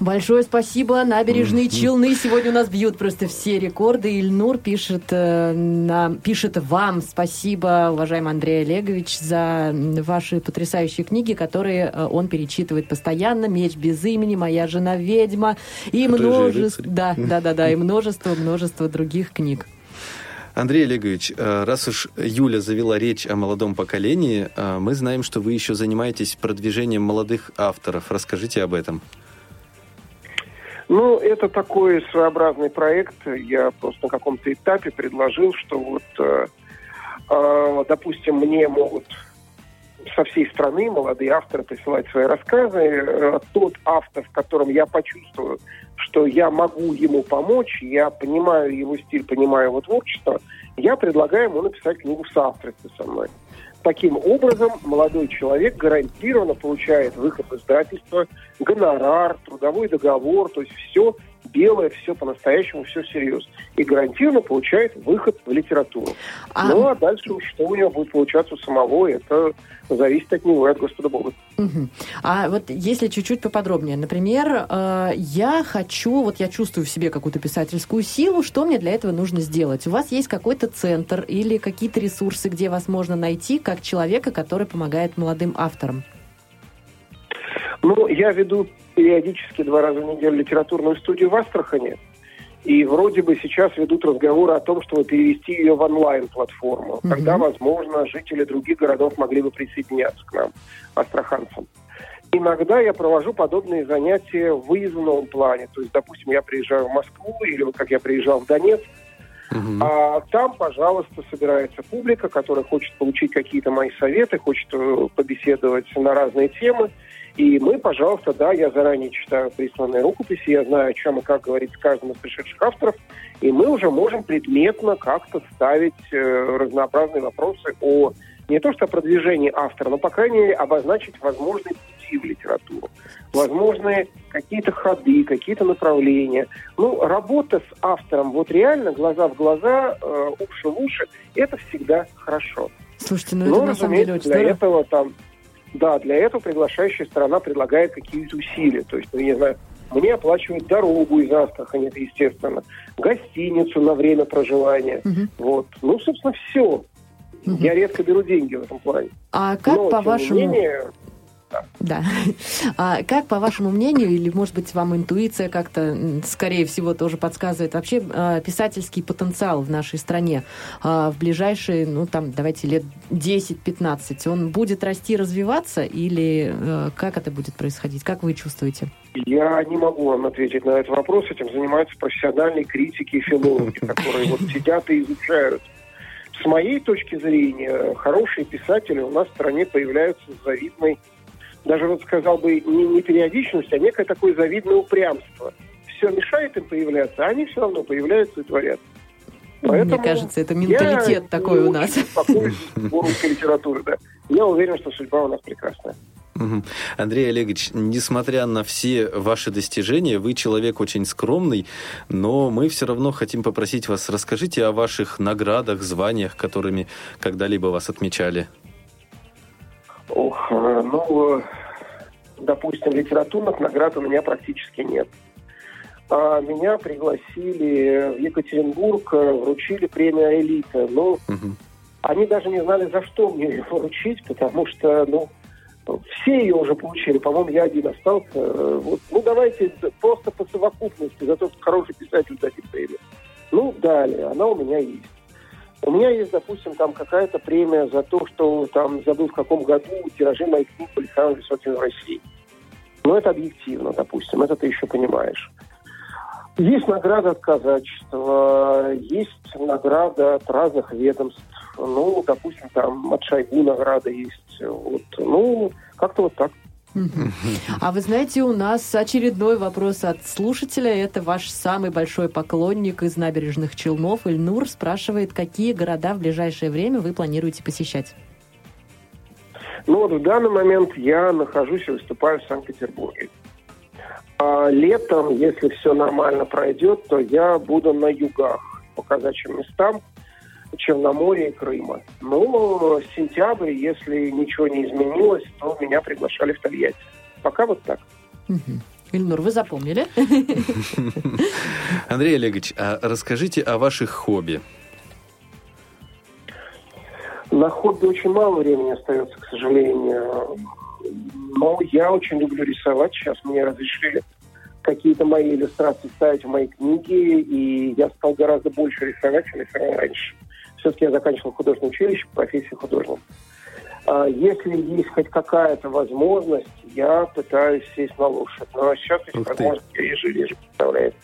Speaker 1: Большое спасибо. Набережные Челны сегодня у нас бьют просто все рекорды. Ильнур пишет, э, нам, пишет вам спасибо, уважаемый Андрей Олегович, за ваши потрясающие книги, которые э, он перечитывает постоянно. «Меч без имени», «Моя жена ведьма» и множество, да, *laughs* да, да, да, и множество, множество других книг.
Speaker 2: Андрей Олегович, э, раз уж Юля завела речь о молодом поколении, мы знаем, что вы еще занимаетесь продвижением молодых авторов. Расскажите об этом.
Speaker 4: Ну, это такой своеобразный проект. Я просто на каком-то этапе предложил, что вот, э, э, допустим, мне могут со всей страны молодые авторы присылать свои рассказы. Э, тот автор, в котором я почувствую, что я могу ему помочь, я понимаю его стиль, понимаю его творчество, я предлагаю ему написать книгу в соавторстве со мной. Таким образом, молодой человек гарантированно получает выход в издательство, гонорар, трудовой договор, то есть все белое, все по-настоящему, все серьезно. И гарантированно получает выход в литературу. А... Ну, а дальше что у него будет получаться у самого, это зависит от него и от Господа Бога.
Speaker 1: Угу. А вот если чуть-чуть поподробнее, например, э, я хочу, вот я чувствую в себе какую-то писательскую силу, что мне для этого нужно сделать? У вас есть какой-то центр или какие-то ресурсы, где вас можно найти как человека, который помогает молодым авторам?
Speaker 4: Ну, я веду периодически два раза в неделю литературную студию в Астрахане. И вроде бы сейчас ведут разговоры о том, чтобы перевести ее в онлайн-платформу. Mm-hmm. Тогда, возможно, жители других городов могли бы присоединяться к нам, астраханцам. Иногда я провожу подобные занятия в выездном плане. То есть, допустим, я приезжаю в Москву, или вот как я приезжал в Донецк, Uh-huh. А там, пожалуйста, собирается публика, которая хочет получить какие-то мои советы, хочет э, побеседовать на разные темы. И мы, пожалуйста, да, я заранее читаю присланные рукописи, я знаю, о чем и как говорить с каждым из пришедших авторов, и мы уже можем предметно как-то ставить э, разнообразные вопросы о не то что о продвижении автора, но, по крайней мере, обозначить возможные пути в литературу, возможные какие-то ходы, какие-то направления. Ну, работа с автором, вот реально, глаза в глаза, э, уши в уши, это всегда хорошо.
Speaker 1: Слушайте, ну это но, на самом деле очень
Speaker 4: для здорово. этого там да, для этого приглашающая сторона предлагает какие-то усилия. То есть, ну, не знаю, мне оплачивают дорогу из Астрахани, это естественно, гостиницу на время проживания. Угу. Вот. Ну, собственно, все. Угу. Я редко беру деньги в этом плане.
Speaker 1: А как, по-вашему...
Speaker 4: да.
Speaker 1: Да. А как, по вашему мнению, или, может быть, вам интуиция как-то, скорее всего, тоже подсказывает, вообще а, писательский потенциал в нашей стране а, в ближайшие, ну, там, давайте, лет 10-15, он будет расти, развиваться, или э, как это будет происходить? Как вы чувствуете?
Speaker 4: Я не могу вам ответить на этот вопрос. Этим занимаются профессиональные критики и филологи, *laughs* которые вот сидят и изучают. С моей точки зрения, хорошие писатели у нас в стране появляются с завидной, даже вот сказал бы, не, не периодичность, а некое такое завидное упрямство. Все мешает им появляться, а они все равно появляются и творят.
Speaker 1: Мне кажется, это менталитет
Speaker 4: я
Speaker 1: такой у нас.
Speaker 4: русской литературе, да. Я уверен, что судьба у нас прекрасная.
Speaker 2: Андрей Олегович, несмотря на все ваши достижения, вы человек очень скромный, но мы все равно хотим попросить вас, расскажите о ваших наградах, званиях, которыми когда-либо вас отмечали.
Speaker 4: Ох, э, ну, э, допустим, литературных наград у меня практически нет. А меня пригласили в Екатеринбург, э, вручили премию «Элита». Ну,
Speaker 2: Мгм.
Speaker 4: они даже не знали, за что мне *laughs* ее вручить, потому что, ну, все ее уже получили, по-моему, я один остался. Вот, ну, давайте просто по совокупности за то, что хороший писатель дадим премию. Ну, дали, она у меня есть. У меня есть, допустим, там какая-то премия за то, что там забыл в каком году тиражи моих книг были самыми высокими в России. Но это объективно, допустим, это ты еще понимаешь. Есть награда от казачества, есть награда от разных ведомств. Ну, допустим, там от Шойгу награда есть. Вот. Ну, как-то вот так.
Speaker 1: А вы знаете, у нас очередной вопрос от слушателя. Это ваш самый большой поклонник из набережных Челнов. Ильнур спрашивает, какие города в ближайшее время вы планируете посещать?
Speaker 4: Ну вот в данный момент я нахожусь и выступаю в Санкт-Петербурге. А летом, если все нормально пройдет, то я буду на югах по казачьим местам, Черноморья и Крыма. Ну, сентябрь, если ничего не изменилось, то меня приглашали в Тольятти. Пока вот так.
Speaker 1: Ильнур, вы запомнили? *laughs*
Speaker 2: Андрей Олегович, а расскажите о ваших хобби.
Speaker 4: На хобби очень мало времени остается, к сожалению. Но я очень люблю рисовать. Сейчас мне разрешили какие-то мои иллюстрации ставить в мои книги, и я стал гораздо больше рисовать, чем рисовал раньше. Все-таки я заканчивал художественное училище по профессии художник. А Если есть хоть какая-то возможность, я пытаюсь сесть на лошадь. Но сейчас эти
Speaker 2: Ух ты.
Speaker 4: возможности реже-реже представляется.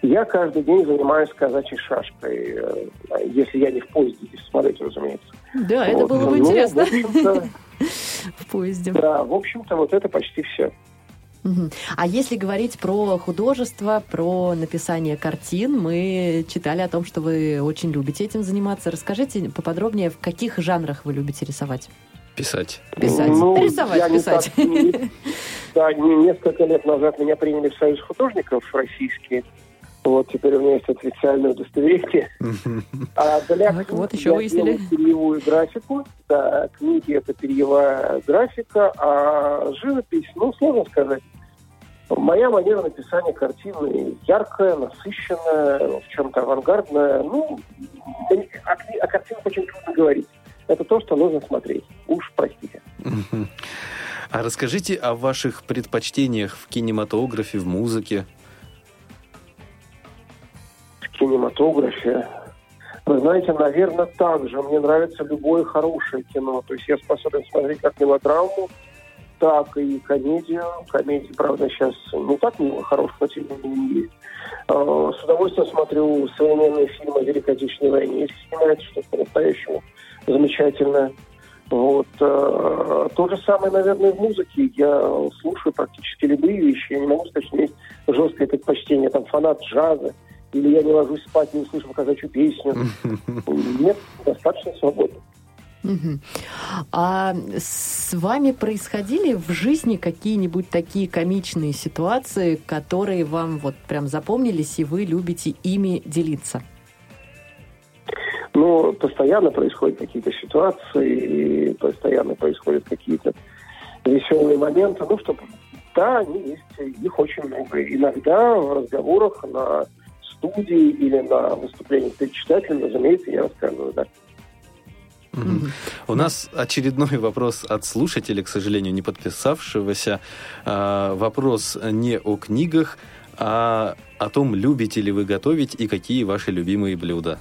Speaker 4: Я каждый день занимаюсь казачьей шашкой, э, если я не в поезде, в самолете, разумеется.
Speaker 1: Да, это
Speaker 4: Вот.
Speaker 1: было бы
Speaker 4: Ну,
Speaker 1: интересно
Speaker 4: В *laughs*
Speaker 1: в поезде.
Speaker 4: да, в общем-то, вот это почти все.
Speaker 1: А если говорить про художество, про написание картин, мы читали о том, что вы очень любите этим заниматься. Расскажите поподробнее, в каких жанрах вы любите рисовать?
Speaker 2: Писать.
Speaker 1: Писать.
Speaker 4: Ну,
Speaker 1: Рисовать,
Speaker 4: я не
Speaker 1: писать.
Speaker 4: так- не- да, не- несколько лет назад меня приняли в Союз художников российский. Вот теперь у меня есть официальное удостоверение. А для
Speaker 1: Так,
Speaker 4: книг
Speaker 1: вот еще
Speaker 4: я
Speaker 1: выяснили.
Speaker 4: делаю перьевую графику. Да, книги это перьевая графика, а живопись, ну, сложно сказать. Моя манера написания картины яркая, насыщенная, в чем-то авангардная. Ну, о, о картинах очень трудно говорить. Это то, что нужно смотреть. Уж простите.
Speaker 2: А расскажите о ваших предпочтениях в кинематографе, в музыке.
Speaker 4: Кинематографе. Вы знаете, наверное, так же. Мне нравится любое хорошее кино. То есть я способен смотреть как мелодраму, так и комедию. Комедии, правда, сейчас не так много хороших, но тем не менее. А, С удовольствием смотрю современные фильмы о Великой Отечественной войне. Если снимается что-то по-настоящему замечательное. Вот. э, То же самое, наверное, в музыке. Я слушаю практически любые вещи. Я не могу сказать, что есть жесткое предпочтение. Там фанат джаза. Или я не ложусь спать, не услышав казачью песню. *laughs* Нет, достаточно свободно.
Speaker 1: А с вами происходили в жизни какие-нибудь такие комичные ситуации, которые вам вот прям запомнились, и вы любите ими делиться?
Speaker 4: Но постоянно происходят какие-то ситуации, и постоянно происходят какие-то веселые моменты. Ну, что, да, они есть, их очень много. Иногда в разговорах на студии или на выступлениях перед читателем, разумеется, я рассказываю, да.
Speaker 2: Мгм. У нас очередной вопрос от слушателя, к сожалению, не подписавшегося. А, Вопрос не о книгах, а о том, любите ли вы готовить и какие ваши любимые блюда.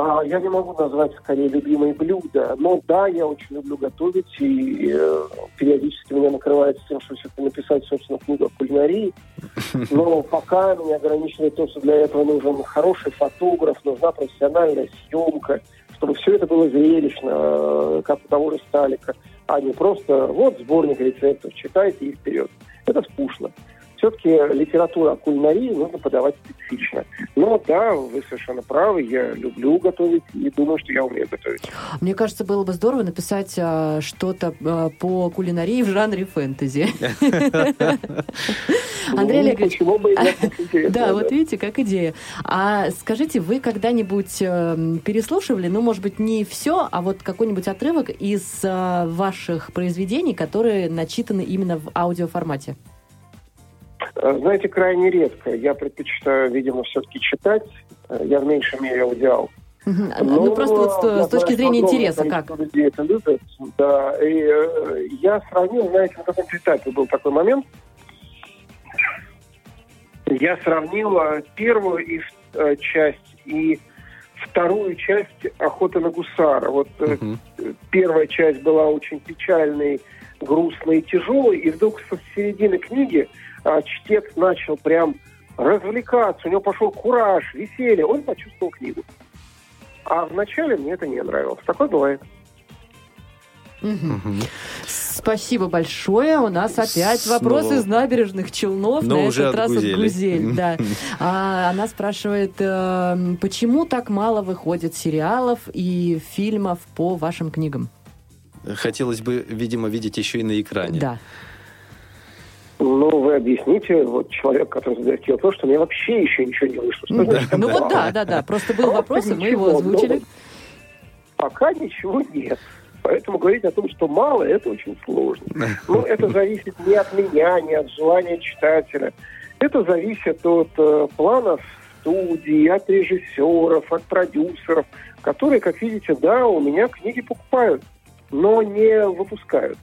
Speaker 4: А, я не могу назвать скорее любимые блюда, но да, я очень люблю готовить, и э, периодически меня накрывает тем, что все-таки написать, собственно, книгу о кулинарии. *laughs* Но пока меня ограничивает то, что для этого нужен хороший фотограф, нужна профессиональная съемка, чтобы все это было зрелищно, э, как у того же Сталика, а не просто вот сборник рецептов, читайте и вперед. Это скучно. Все-таки литература о кулинарии нужно подавать специфично. Но да, вы совершенно правы, я люблю готовить и думаю, что я умею готовить.
Speaker 1: Мне кажется, было бы здорово написать а, что-то а, по кулинарии в жанре фэнтези. *laughs* Андрей
Speaker 4: Ну,
Speaker 1: Олегович,
Speaker 4: это *laughs* интересно,
Speaker 1: Да, вот видите, как идея. А скажите, вы когда-нибудь э, переслушивали, ну, может быть, не все, а вот какой-нибудь отрывок из э, ваших произведений, которые начитаны именно в аудиоформате?
Speaker 4: Э, Знаете, крайне редко. Я предпочитаю, видимо, все-таки читать. Э, Я в меньшей мере аудиал.
Speaker 1: Мгм. Ну, просто вот с,
Speaker 4: я
Speaker 1: с точки
Speaker 4: знаю,
Speaker 1: зрения интереса, как?
Speaker 4: людей это любят. Да, и э, я сравнил, знаете, на каком этапе был такой момент. Я сравнил э, первую и, э, часть и вторую часть «Охоты на гусара». Вот э,
Speaker 2: Мгм.
Speaker 4: первая часть была очень печальной, грустной и тяжелой, и вдруг со середины книги а, чтец начал прям развлекаться, у него пошел кураж, веселье, он почувствовал книгу. А вначале мне это не нравилось. Такое бывает.
Speaker 1: Спасибо большое. У нас опять
Speaker 2: Снова.
Speaker 1: вопрос из набережных Челнов.
Speaker 2: Но
Speaker 1: на
Speaker 2: уже
Speaker 1: этот
Speaker 2: от
Speaker 1: раз
Speaker 2: Гузели.
Speaker 1: от Гузель. *laughs* Да. А, она спрашивает, э, почему так мало выходит сериалов и фильмов по вашим книгам?
Speaker 2: Хотелось бы, видимо, видеть еще и на экране.
Speaker 1: Да.
Speaker 4: Ну, вы объясните, вот человек, который задает тебе вопрос, что у меня вообще еще ничего не вышло. Что
Speaker 1: Ну,
Speaker 4: значит,
Speaker 1: ну вот да, да, да. Просто был
Speaker 4: Просто
Speaker 1: вопрос, и мы его
Speaker 4: ничего,
Speaker 1: озвучили.
Speaker 4: но Пока ничего нет. Поэтому говорить о том, что мало, это очень сложно. Ну, это *laughs* зависит не от меня, не от желания читателя. Это зависит от э, планов студии, от режиссеров, от продюсеров, которые, как видите, да, у меня книги покупают, но не выпускают.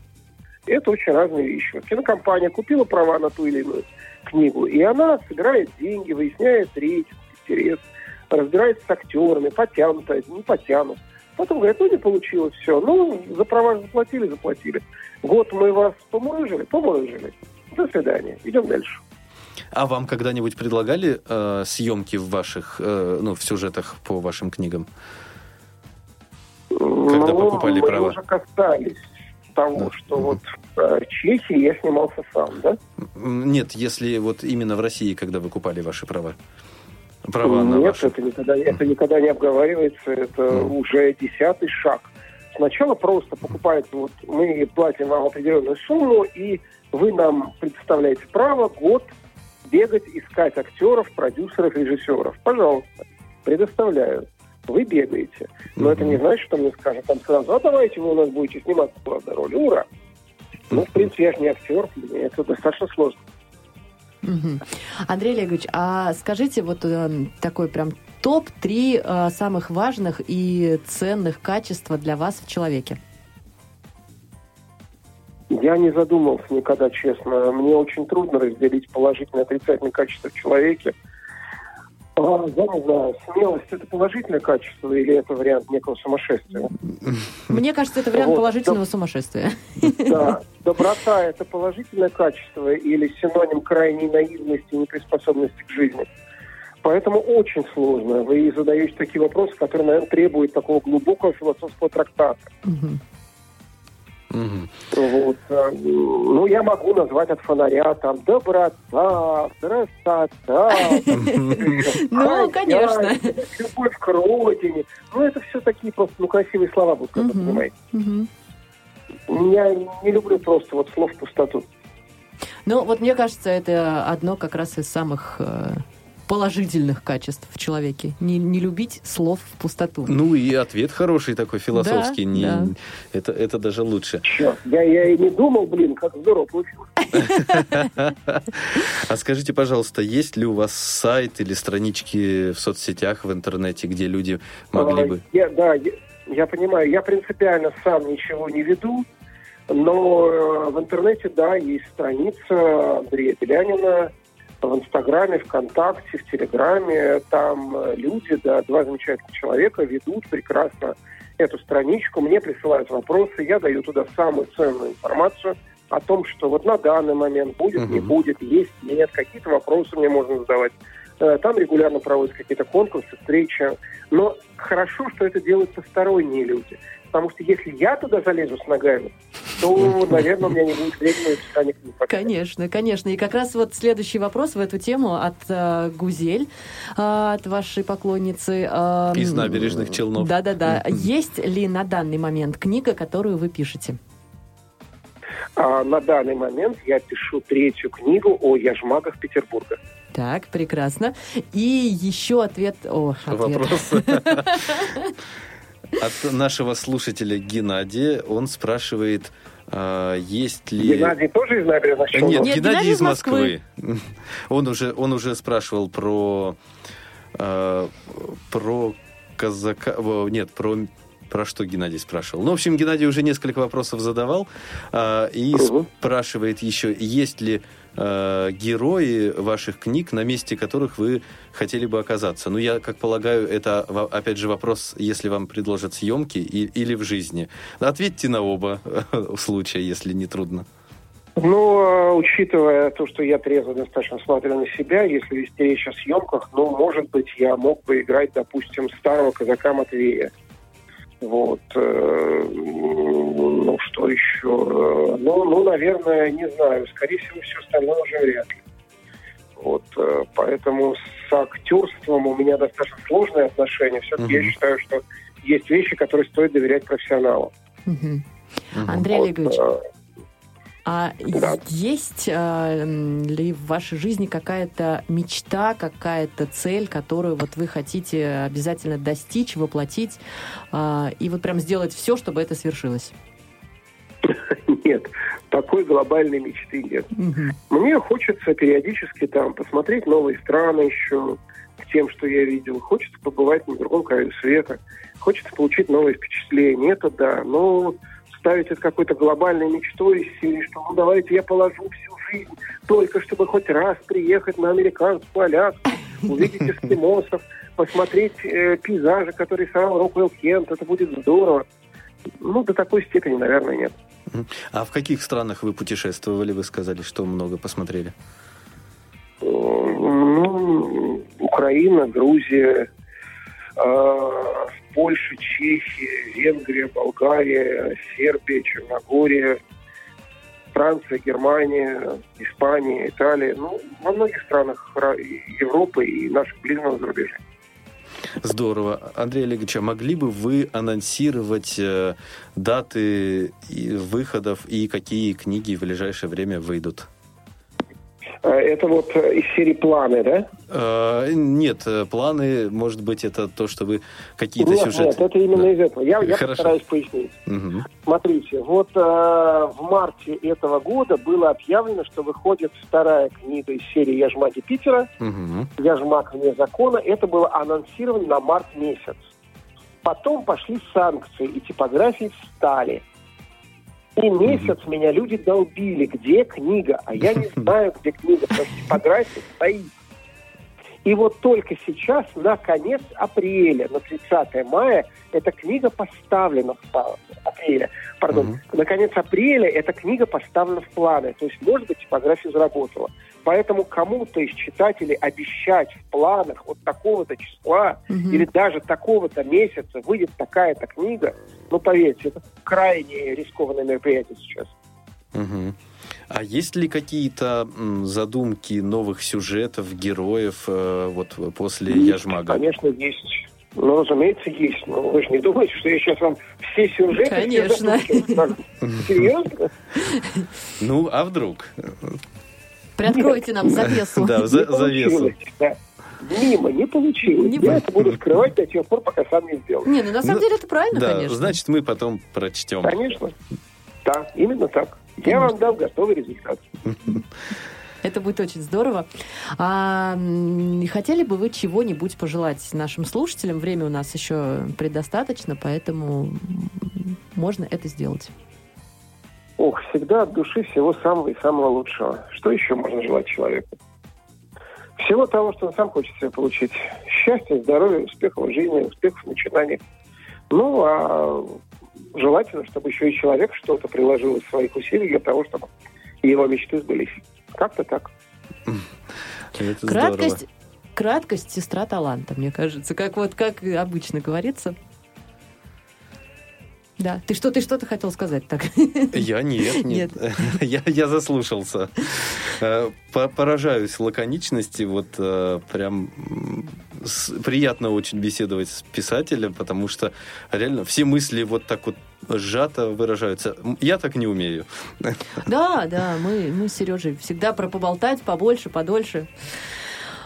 Speaker 4: Это очень разные вещи. Вот кинокомпания купила права на ту или иную книгу, и она собирает деньги, выясняет рейтинг, интерес, разбирается с актерами, потянут не потянут. Потом говорят, ну не получилось, все. Ну, за права заплатили, заплатили. Год мы вас помурыжили, помурыжили. До свидания, идем дальше.
Speaker 2: А вам когда-нибудь предлагали э, съемки в ваших, э, ну, в сюжетах по вашим книгам? Когда
Speaker 4: ну,
Speaker 2: покупали
Speaker 4: мы
Speaker 2: права?
Speaker 4: уже касались того,
Speaker 2: Да.
Speaker 4: что вот в э, Чехии я снимался сам, да?
Speaker 2: Нет, если вот именно в России, когда вы купали ваши права. Права на
Speaker 4: Нет,
Speaker 2: ваши.
Speaker 4: это никогда, это никогда не обговаривается, это
Speaker 2: Ну.
Speaker 4: уже десятый шаг. Сначала просто покупаете, вот мы платим вам определенную сумму, и вы нам предоставляете право год бегать, искать актеров, продюсеров, режиссеров. Пожалуйста, предоставляю. Вы бегаете. Но это не значит, что мне скажут там сразу, а давайте вы у нас будете сниматься в главной роли. Ура! Ну, в принципе, я же не актер, мне это достаточно сложно.
Speaker 1: Андрей Олегович, а скажите вот э, такой прям топ-3 э, самых важных и ценных качества для вас в человеке.
Speaker 4: Я не задумывался никогда, честно. Мне очень трудно разделить положительные и отрицательные качества в человеке. А, я не знаю, смелость – это положительное качество или это вариант некого сумасшествия?
Speaker 1: Мне кажется, это вариант
Speaker 4: Вот,
Speaker 1: положительного сумасшествия.
Speaker 4: Да. Доброта – это положительное качество или синоним крайней наивности и неприспособности к жизни? Поэтому очень сложно. Вы задаете такие вопросы, которые, наверное, требуют такого глубокого философского трактата.
Speaker 1: Мгм.
Speaker 2: Мгм.
Speaker 4: Вот. э, Ну, я могу назвать от фонаря там доброта, красота. *laughs*
Speaker 1: Ну, конечно.
Speaker 4: Любовь к родине. Ну, это все такие просто, ну, красивые слова будут, как вы понимаете. Я не люблю просто вот слов в пустоту.
Speaker 1: Ну, вот мне кажется, это одно как раз из самых э, положительных качеств в человеке. Не, не любить слов в пустоту.
Speaker 2: Ну и ответ хороший такой, философский.
Speaker 1: Да,
Speaker 2: не,
Speaker 1: да.
Speaker 2: Это, это даже лучше.
Speaker 4: Черт, я, я и не думал, блин, как здорово получилось. *laughs*
Speaker 2: А скажите, пожалуйста, есть ли у вас сайт или странички в соцсетях, в интернете, где люди могли
Speaker 4: А,
Speaker 2: бы...
Speaker 4: Я, да, я, я понимаю, я принципиально сам ничего не веду, но э, в интернете, да, есть страница Андрея Белянина в Инстаграме, ВКонтакте, в Телеграме. Там э, люди, да, два замечательных человека ведут прекрасно эту страничку, мне присылают вопросы, я даю туда самую ценную информацию о том, что вот на данный момент будет, не
Speaker 2: Мгм.
Speaker 4: будет, есть, нет, какие-то вопросы мне можно задавать. Э, Там регулярно проводятся какие-то конкурсы, встречи. Но хорошо, что это делают посторонние люди. Потому что если я туда залезу с ногами, то, наверное, у меня не будет времени написания книг.
Speaker 1: Конечно, конечно. И как раз вот следующий вопрос в эту тему от э, Гузель, э, от вашей поклонницы. э,
Speaker 2: Из набережных Челнов.
Speaker 1: Да-да-да. Есть ли на данный момент книга, которую вы пишете?
Speaker 4: А на данный момент я пишу третью книгу о яжмагах Петербурга.
Speaker 1: Так, прекрасно. И еще ответ... О, ответ.
Speaker 2: Вопрос *laughs* от нашего слушателя Геннадия. Он спрашивает, а, есть ли...
Speaker 4: Геннадий тоже из набережных Челнов?
Speaker 2: Нет,
Speaker 1: Нет,
Speaker 2: Геннадий
Speaker 1: Геннадий
Speaker 2: из
Speaker 1: Москвы.
Speaker 2: Москвы. *laughs* Он уже, он уже спрашивал про, э, про казака... о, Нет, про про что Геннадий спрашивал. Ну, в общем, Геннадий уже несколько вопросов задавал а, и
Speaker 4: Мгм.
Speaker 2: спрашивает еще, есть ли э, герои ваших книг, на месте которых вы хотели бы оказаться. Ну, я, как полагаю, это, опять же, вопрос, если вам предложат съемки и- или в жизни. Ответьте на оба случая, если не трудно.
Speaker 4: Ну, а, учитывая то, что я трезво достаточно смотрю на себя, если вести речь о съемках, ну, может быть, я мог бы играть, допустим, старого казака Матвея. Вот. э, Ну, что еще? Ну, ну, наверное, не знаю. Скорее всего, все остальное уже вряд ли. Вот. э, Поэтому с актерством у меня достаточно сложные отношения. Все-таки я
Speaker 2: Мгм.
Speaker 4: считаю, что есть вещи, которые стоит доверять профессионалу.
Speaker 1: Мгм.
Speaker 2: Мгм.
Speaker 1: Андрей
Speaker 4: Вот,
Speaker 1: Олегович,
Speaker 4: э,
Speaker 1: а
Speaker 4: Да.
Speaker 1: есть м, ли в вашей жизни какая-то мечта, какая-то цель, которую вот вы хотите обязательно достичь, воплотить, а, и вот прям сделать все, чтобы это свершилось?
Speaker 4: Нет, такой глобальной мечты нет.
Speaker 1: Мгм.
Speaker 4: Мне хочется периодически там посмотреть новые страны еще к тем, что я видел. Хочется побывать на другом краю света. Хочется получить новые впечатления. Это да. Но ставить это какой-то глобальной мечтой из серии, что ну давайте я положу всю жизнь только чтобы хоть раз приехать на американскую Аляску, *laughs* увидеть эскимосов, посмотреть э, пейзажи, которые рисовал Роквелл Кент. Это будет здорово. Ну, до такой степени, наверное, нет.
Speaker 2: А в каких странах вы путешествовали? Вы сказали, что много посмотрели.
Speaker 4: Э, Ну, Украина, Грузия, э, Польша, Чехия, Венгрия, Болгария, Сербия, Черногория, Франция, Германия, Испания, Италия. Ну, во многих странах Ра- Европы и наших ближнего зарубежья.
Speaker 2: Здорово. Андрей Олегович, а могли бы вы анонсировать э, даты выходов и какие книги в ближайшее время выйдут?
Speaker 4: Э, Это вот э, из серии «Планы», да?
Speaker 2: Э, нет, планы, может быть, это то, что вы какие-то
Speaker 4: Нет,
Speaker 2: сюжеты...
Speaker 4: нет, это именно
Speaker 2: Да.
Speaker 4: из этого. Я, я
Speaker 2: Хорошо.
Speaker 4: постараюсь пояснить.
Speaker 2: Мгм.
Speaker 4: Смотрите, вот э, в марте этого года было объявлено, что выходит вторая книга из серии «Яжмаки Питера»,
Speaker 2: Мгм.
Speaker 4: «Яжмак вне закона». Это было анонсировано на март месяц. Потом пошли санкции, и типографии встали. И месяц меня люди долбили, где книга, а я не *laughs* знаю, где книга, потому что типография стоит. И вот только сейчас, на конец апреля, на 30 мая, эта книга поставлена в планы. Апреля, пардон.
Speaker 2: Мгм.
Speaker 4: На конец апреля эта книга поставлена в планы. То есть, может быть, типография заработала. Поэтому кому-то из читателей обещать в планах вот такого-то числа
Speaker 1: Мгм.
Speaker 4: или даже такого-то месяца выйдет такая-то книга, ну, поверьте, это крайне рискованное мероприятие сейчас.
Speaker 2: Мгм. А есть ли какие-то задумки новых сюжетов, героев э, вот после Яжмага?
Speaker 4: Конечно, есть. Ну, разумеется, есть. Но вы же не думаете, что я сейчас вам все сюжеты... все
Speaker 1: Конечно.
Speaker 4: Так, *laughs* Серьезно?
Speaker 2: Ну, а вдруг?
Speaker 1: Приоткройте нам *laughs* завесу.
Speaker 2: Да, завесу.
Speaker 4: Мимо, не получилось.
Speaker 1: Не
Speaker 4: Я это буду скрывать до тех пор, пока сам не сделаю.
Speaker 1: Не, ну на самом
Speaker 2: Ну,
Speaker 1: деле это правильно,
Speaker 2: Да,
Speaker 1: конечно.
Speaker 2: значит, мы потом прочтем.
Speaker 4: Конечно. Да, именно так. Я вам дам готовый результат. *laughs*
Speaker 1: Это будет очень здорово. А, хотели бы вы чего-нибудь пожелать нашим слушателям? Время у нас еще предостаточно, поэтому можно это сделать.
Speaker 4: Ох, всегда от души всего самого и самого лучшего. Что еще можно желать человеку? Всего того, что он сам хочет себе получить. Счастья, здоровья, успехов в жизни, успехов в начинаниях. Ну, а желательно, чтобы еще и человек что-то приложил из своих усилий для того, чтобы его мечты сбылись. Как-то так.
Speaker 2: Это
Speaker 1: Краткость,
Speaker 2: здорово.
Speaker 1: краткость сестра таланта, мне кажется, как вот как обычно говорится. Да, ты что, ты что-то хотел сказать так?
Speaker 2: Я нет, нет. *laughs* я, я заслушался. Э, по- Поражаюсь лаконичности. Вот э, прям приятно очень беседовать с писателем, потому что реально все мысли вот так вот сжато выражаются. Я так не умею.
Speaker 1: Да, да, мы, мы с Сережей всегда про поболтать побольше, подольше.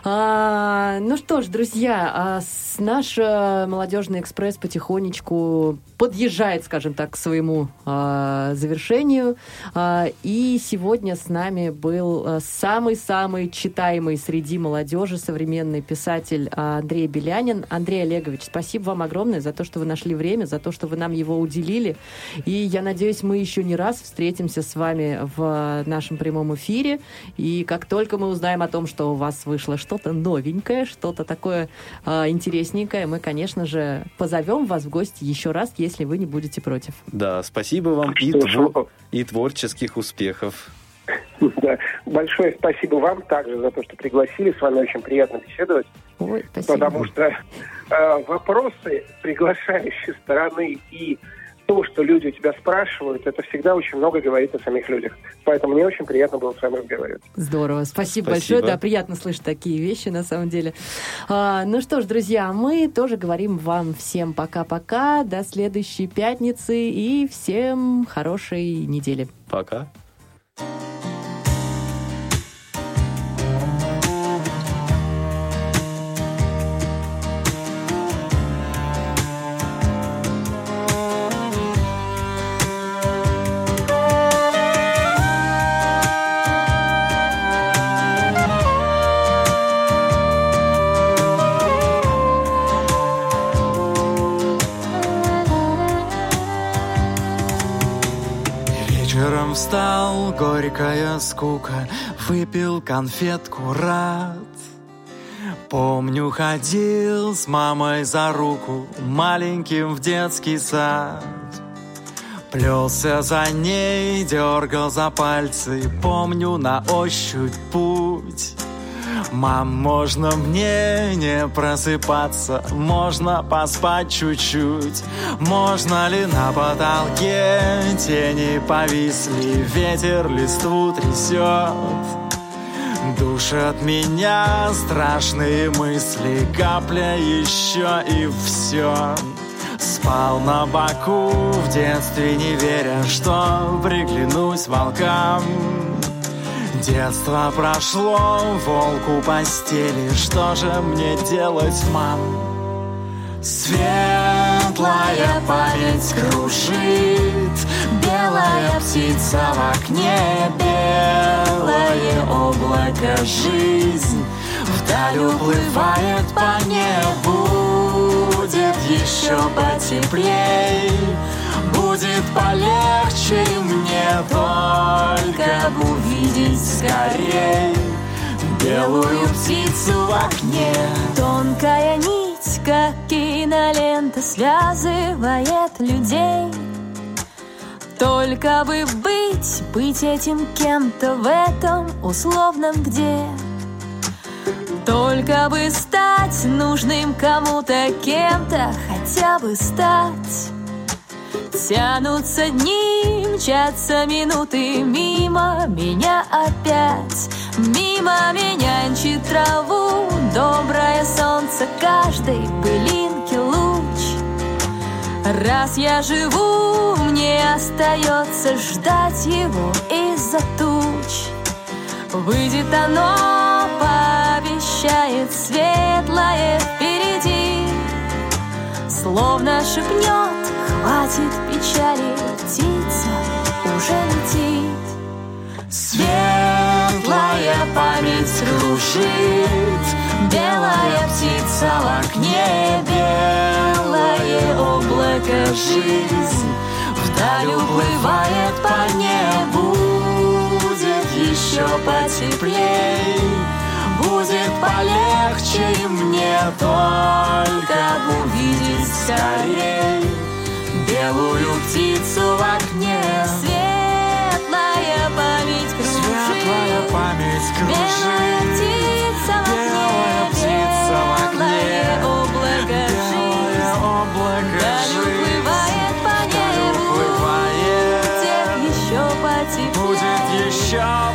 Speaker 1: А, ну что ж, друзья, а с- наш э, молодежный экспресс потихонечку подъезжает, скажем так, к своему а, завершению. А, и сегодня с нами был а, самый-самый читаемый среди молодежи современный писатель а, Андрей Белянин. Андрей Олегович, спасибо вам огромное за то, что вы нашли время, за то, что вы нам его уделили. И я надеюсь, мы еще не раз встретимся с вами в нашем прямом эфире. И как только мы узнаем о том, что у вас вышло что-то новенькое, что-то такое а, интересненькое, мы, конечно же, позовем вас в гости еще раз, если вы не будете против.
Speaker 2: Да, спасибо вам и,
Speaker 4: Что ж,
Speaker 2: тво- и творческих успехов.
Speaker 4: Да. Большое спасибо вам также за то, что пригласили. С вами очень приятно беседовать.
Speaker 1: Ой, спасибо.
Speaker 4: Потому что э, вопросы приглашающей стороны и то, что люди у тебя спрашивают, это всегда очень много говорит о самих людях. Поэтому мне очень приятно было с вами разговаривать.
Speaker 1: Здорово, спасибо,
Speaker 2: Спасибо.
Speaker 1: большое. Да, приятно слышать такие вещи, на самом деле. А, ну что ж, друзья, мы тоже говорим вам всем пока-пока, до следующей пятницы и всем хорошей недели.
Speaker 2: Пока.
Speaker 5: Вечером встал, горькая скука, выпил конфетку рад. Помню, ходил с мамой за руку маленьким в детский сад. Плелся за ней, дергал за пальцы, помню на ощупь путь. Мам, можно мне не просыпаться, можно поспать чуть-чуть. Можно ли на потолке тени повисли, ветер листву трясет? Душат меня страшные мысли, капля еще и все. Спал на боку в детстве, не веря, что приглянусь волкам. Детство прошло, волку постели, что же мне делать, мам? Светлая память кружит, белая птица в окне, белое облако жизнь. Вдаль уплывает по небу, будет еще потеплей, будет полегче мне только бы увидеть скорей белую птицу в окне.
Speaker 6: Тонкая нить, как кинолента, связывает людей. Только бы быть, быть этим кем-то в этом условном где. Только бы стать нужным кому-то кем-то, хотя бы стать. Тянутся дни, мчатся минуты мимо меня опять. Мимо меня нчит траву доброе солнце каждой пылинки луч. Раз я живу, мне остается ждать его из-за туч. Выйдет оно, пообещает обещает светлое впереди. Словно шепнет, хватит печали, птица уже летит. Светлая память кружит, белая птица в окне, белое облако жизнь вдаль уплывает по небу. Будет еще потеплей, будет полегче и мне только увидеть скорей белую птицу в окне. Светлая память кружит,
Speaker 5: Светлая память
Speaker 6: белая
Speaker 5: кружит,
Speaker 6: птица в
Speaker 5: белая
Speaker 6: окне,
Speaker 5: птица в окне,
Speaker 6: белое облако
Speaker 5: белое
Speaker 6: жизнь.
Speaker 5: облако жизнь.
Speaker 6: уплывает по небу,
Speaker 5: уплывает.
Speaker 6: где еще потеплее.
Speaker 5: Будет еще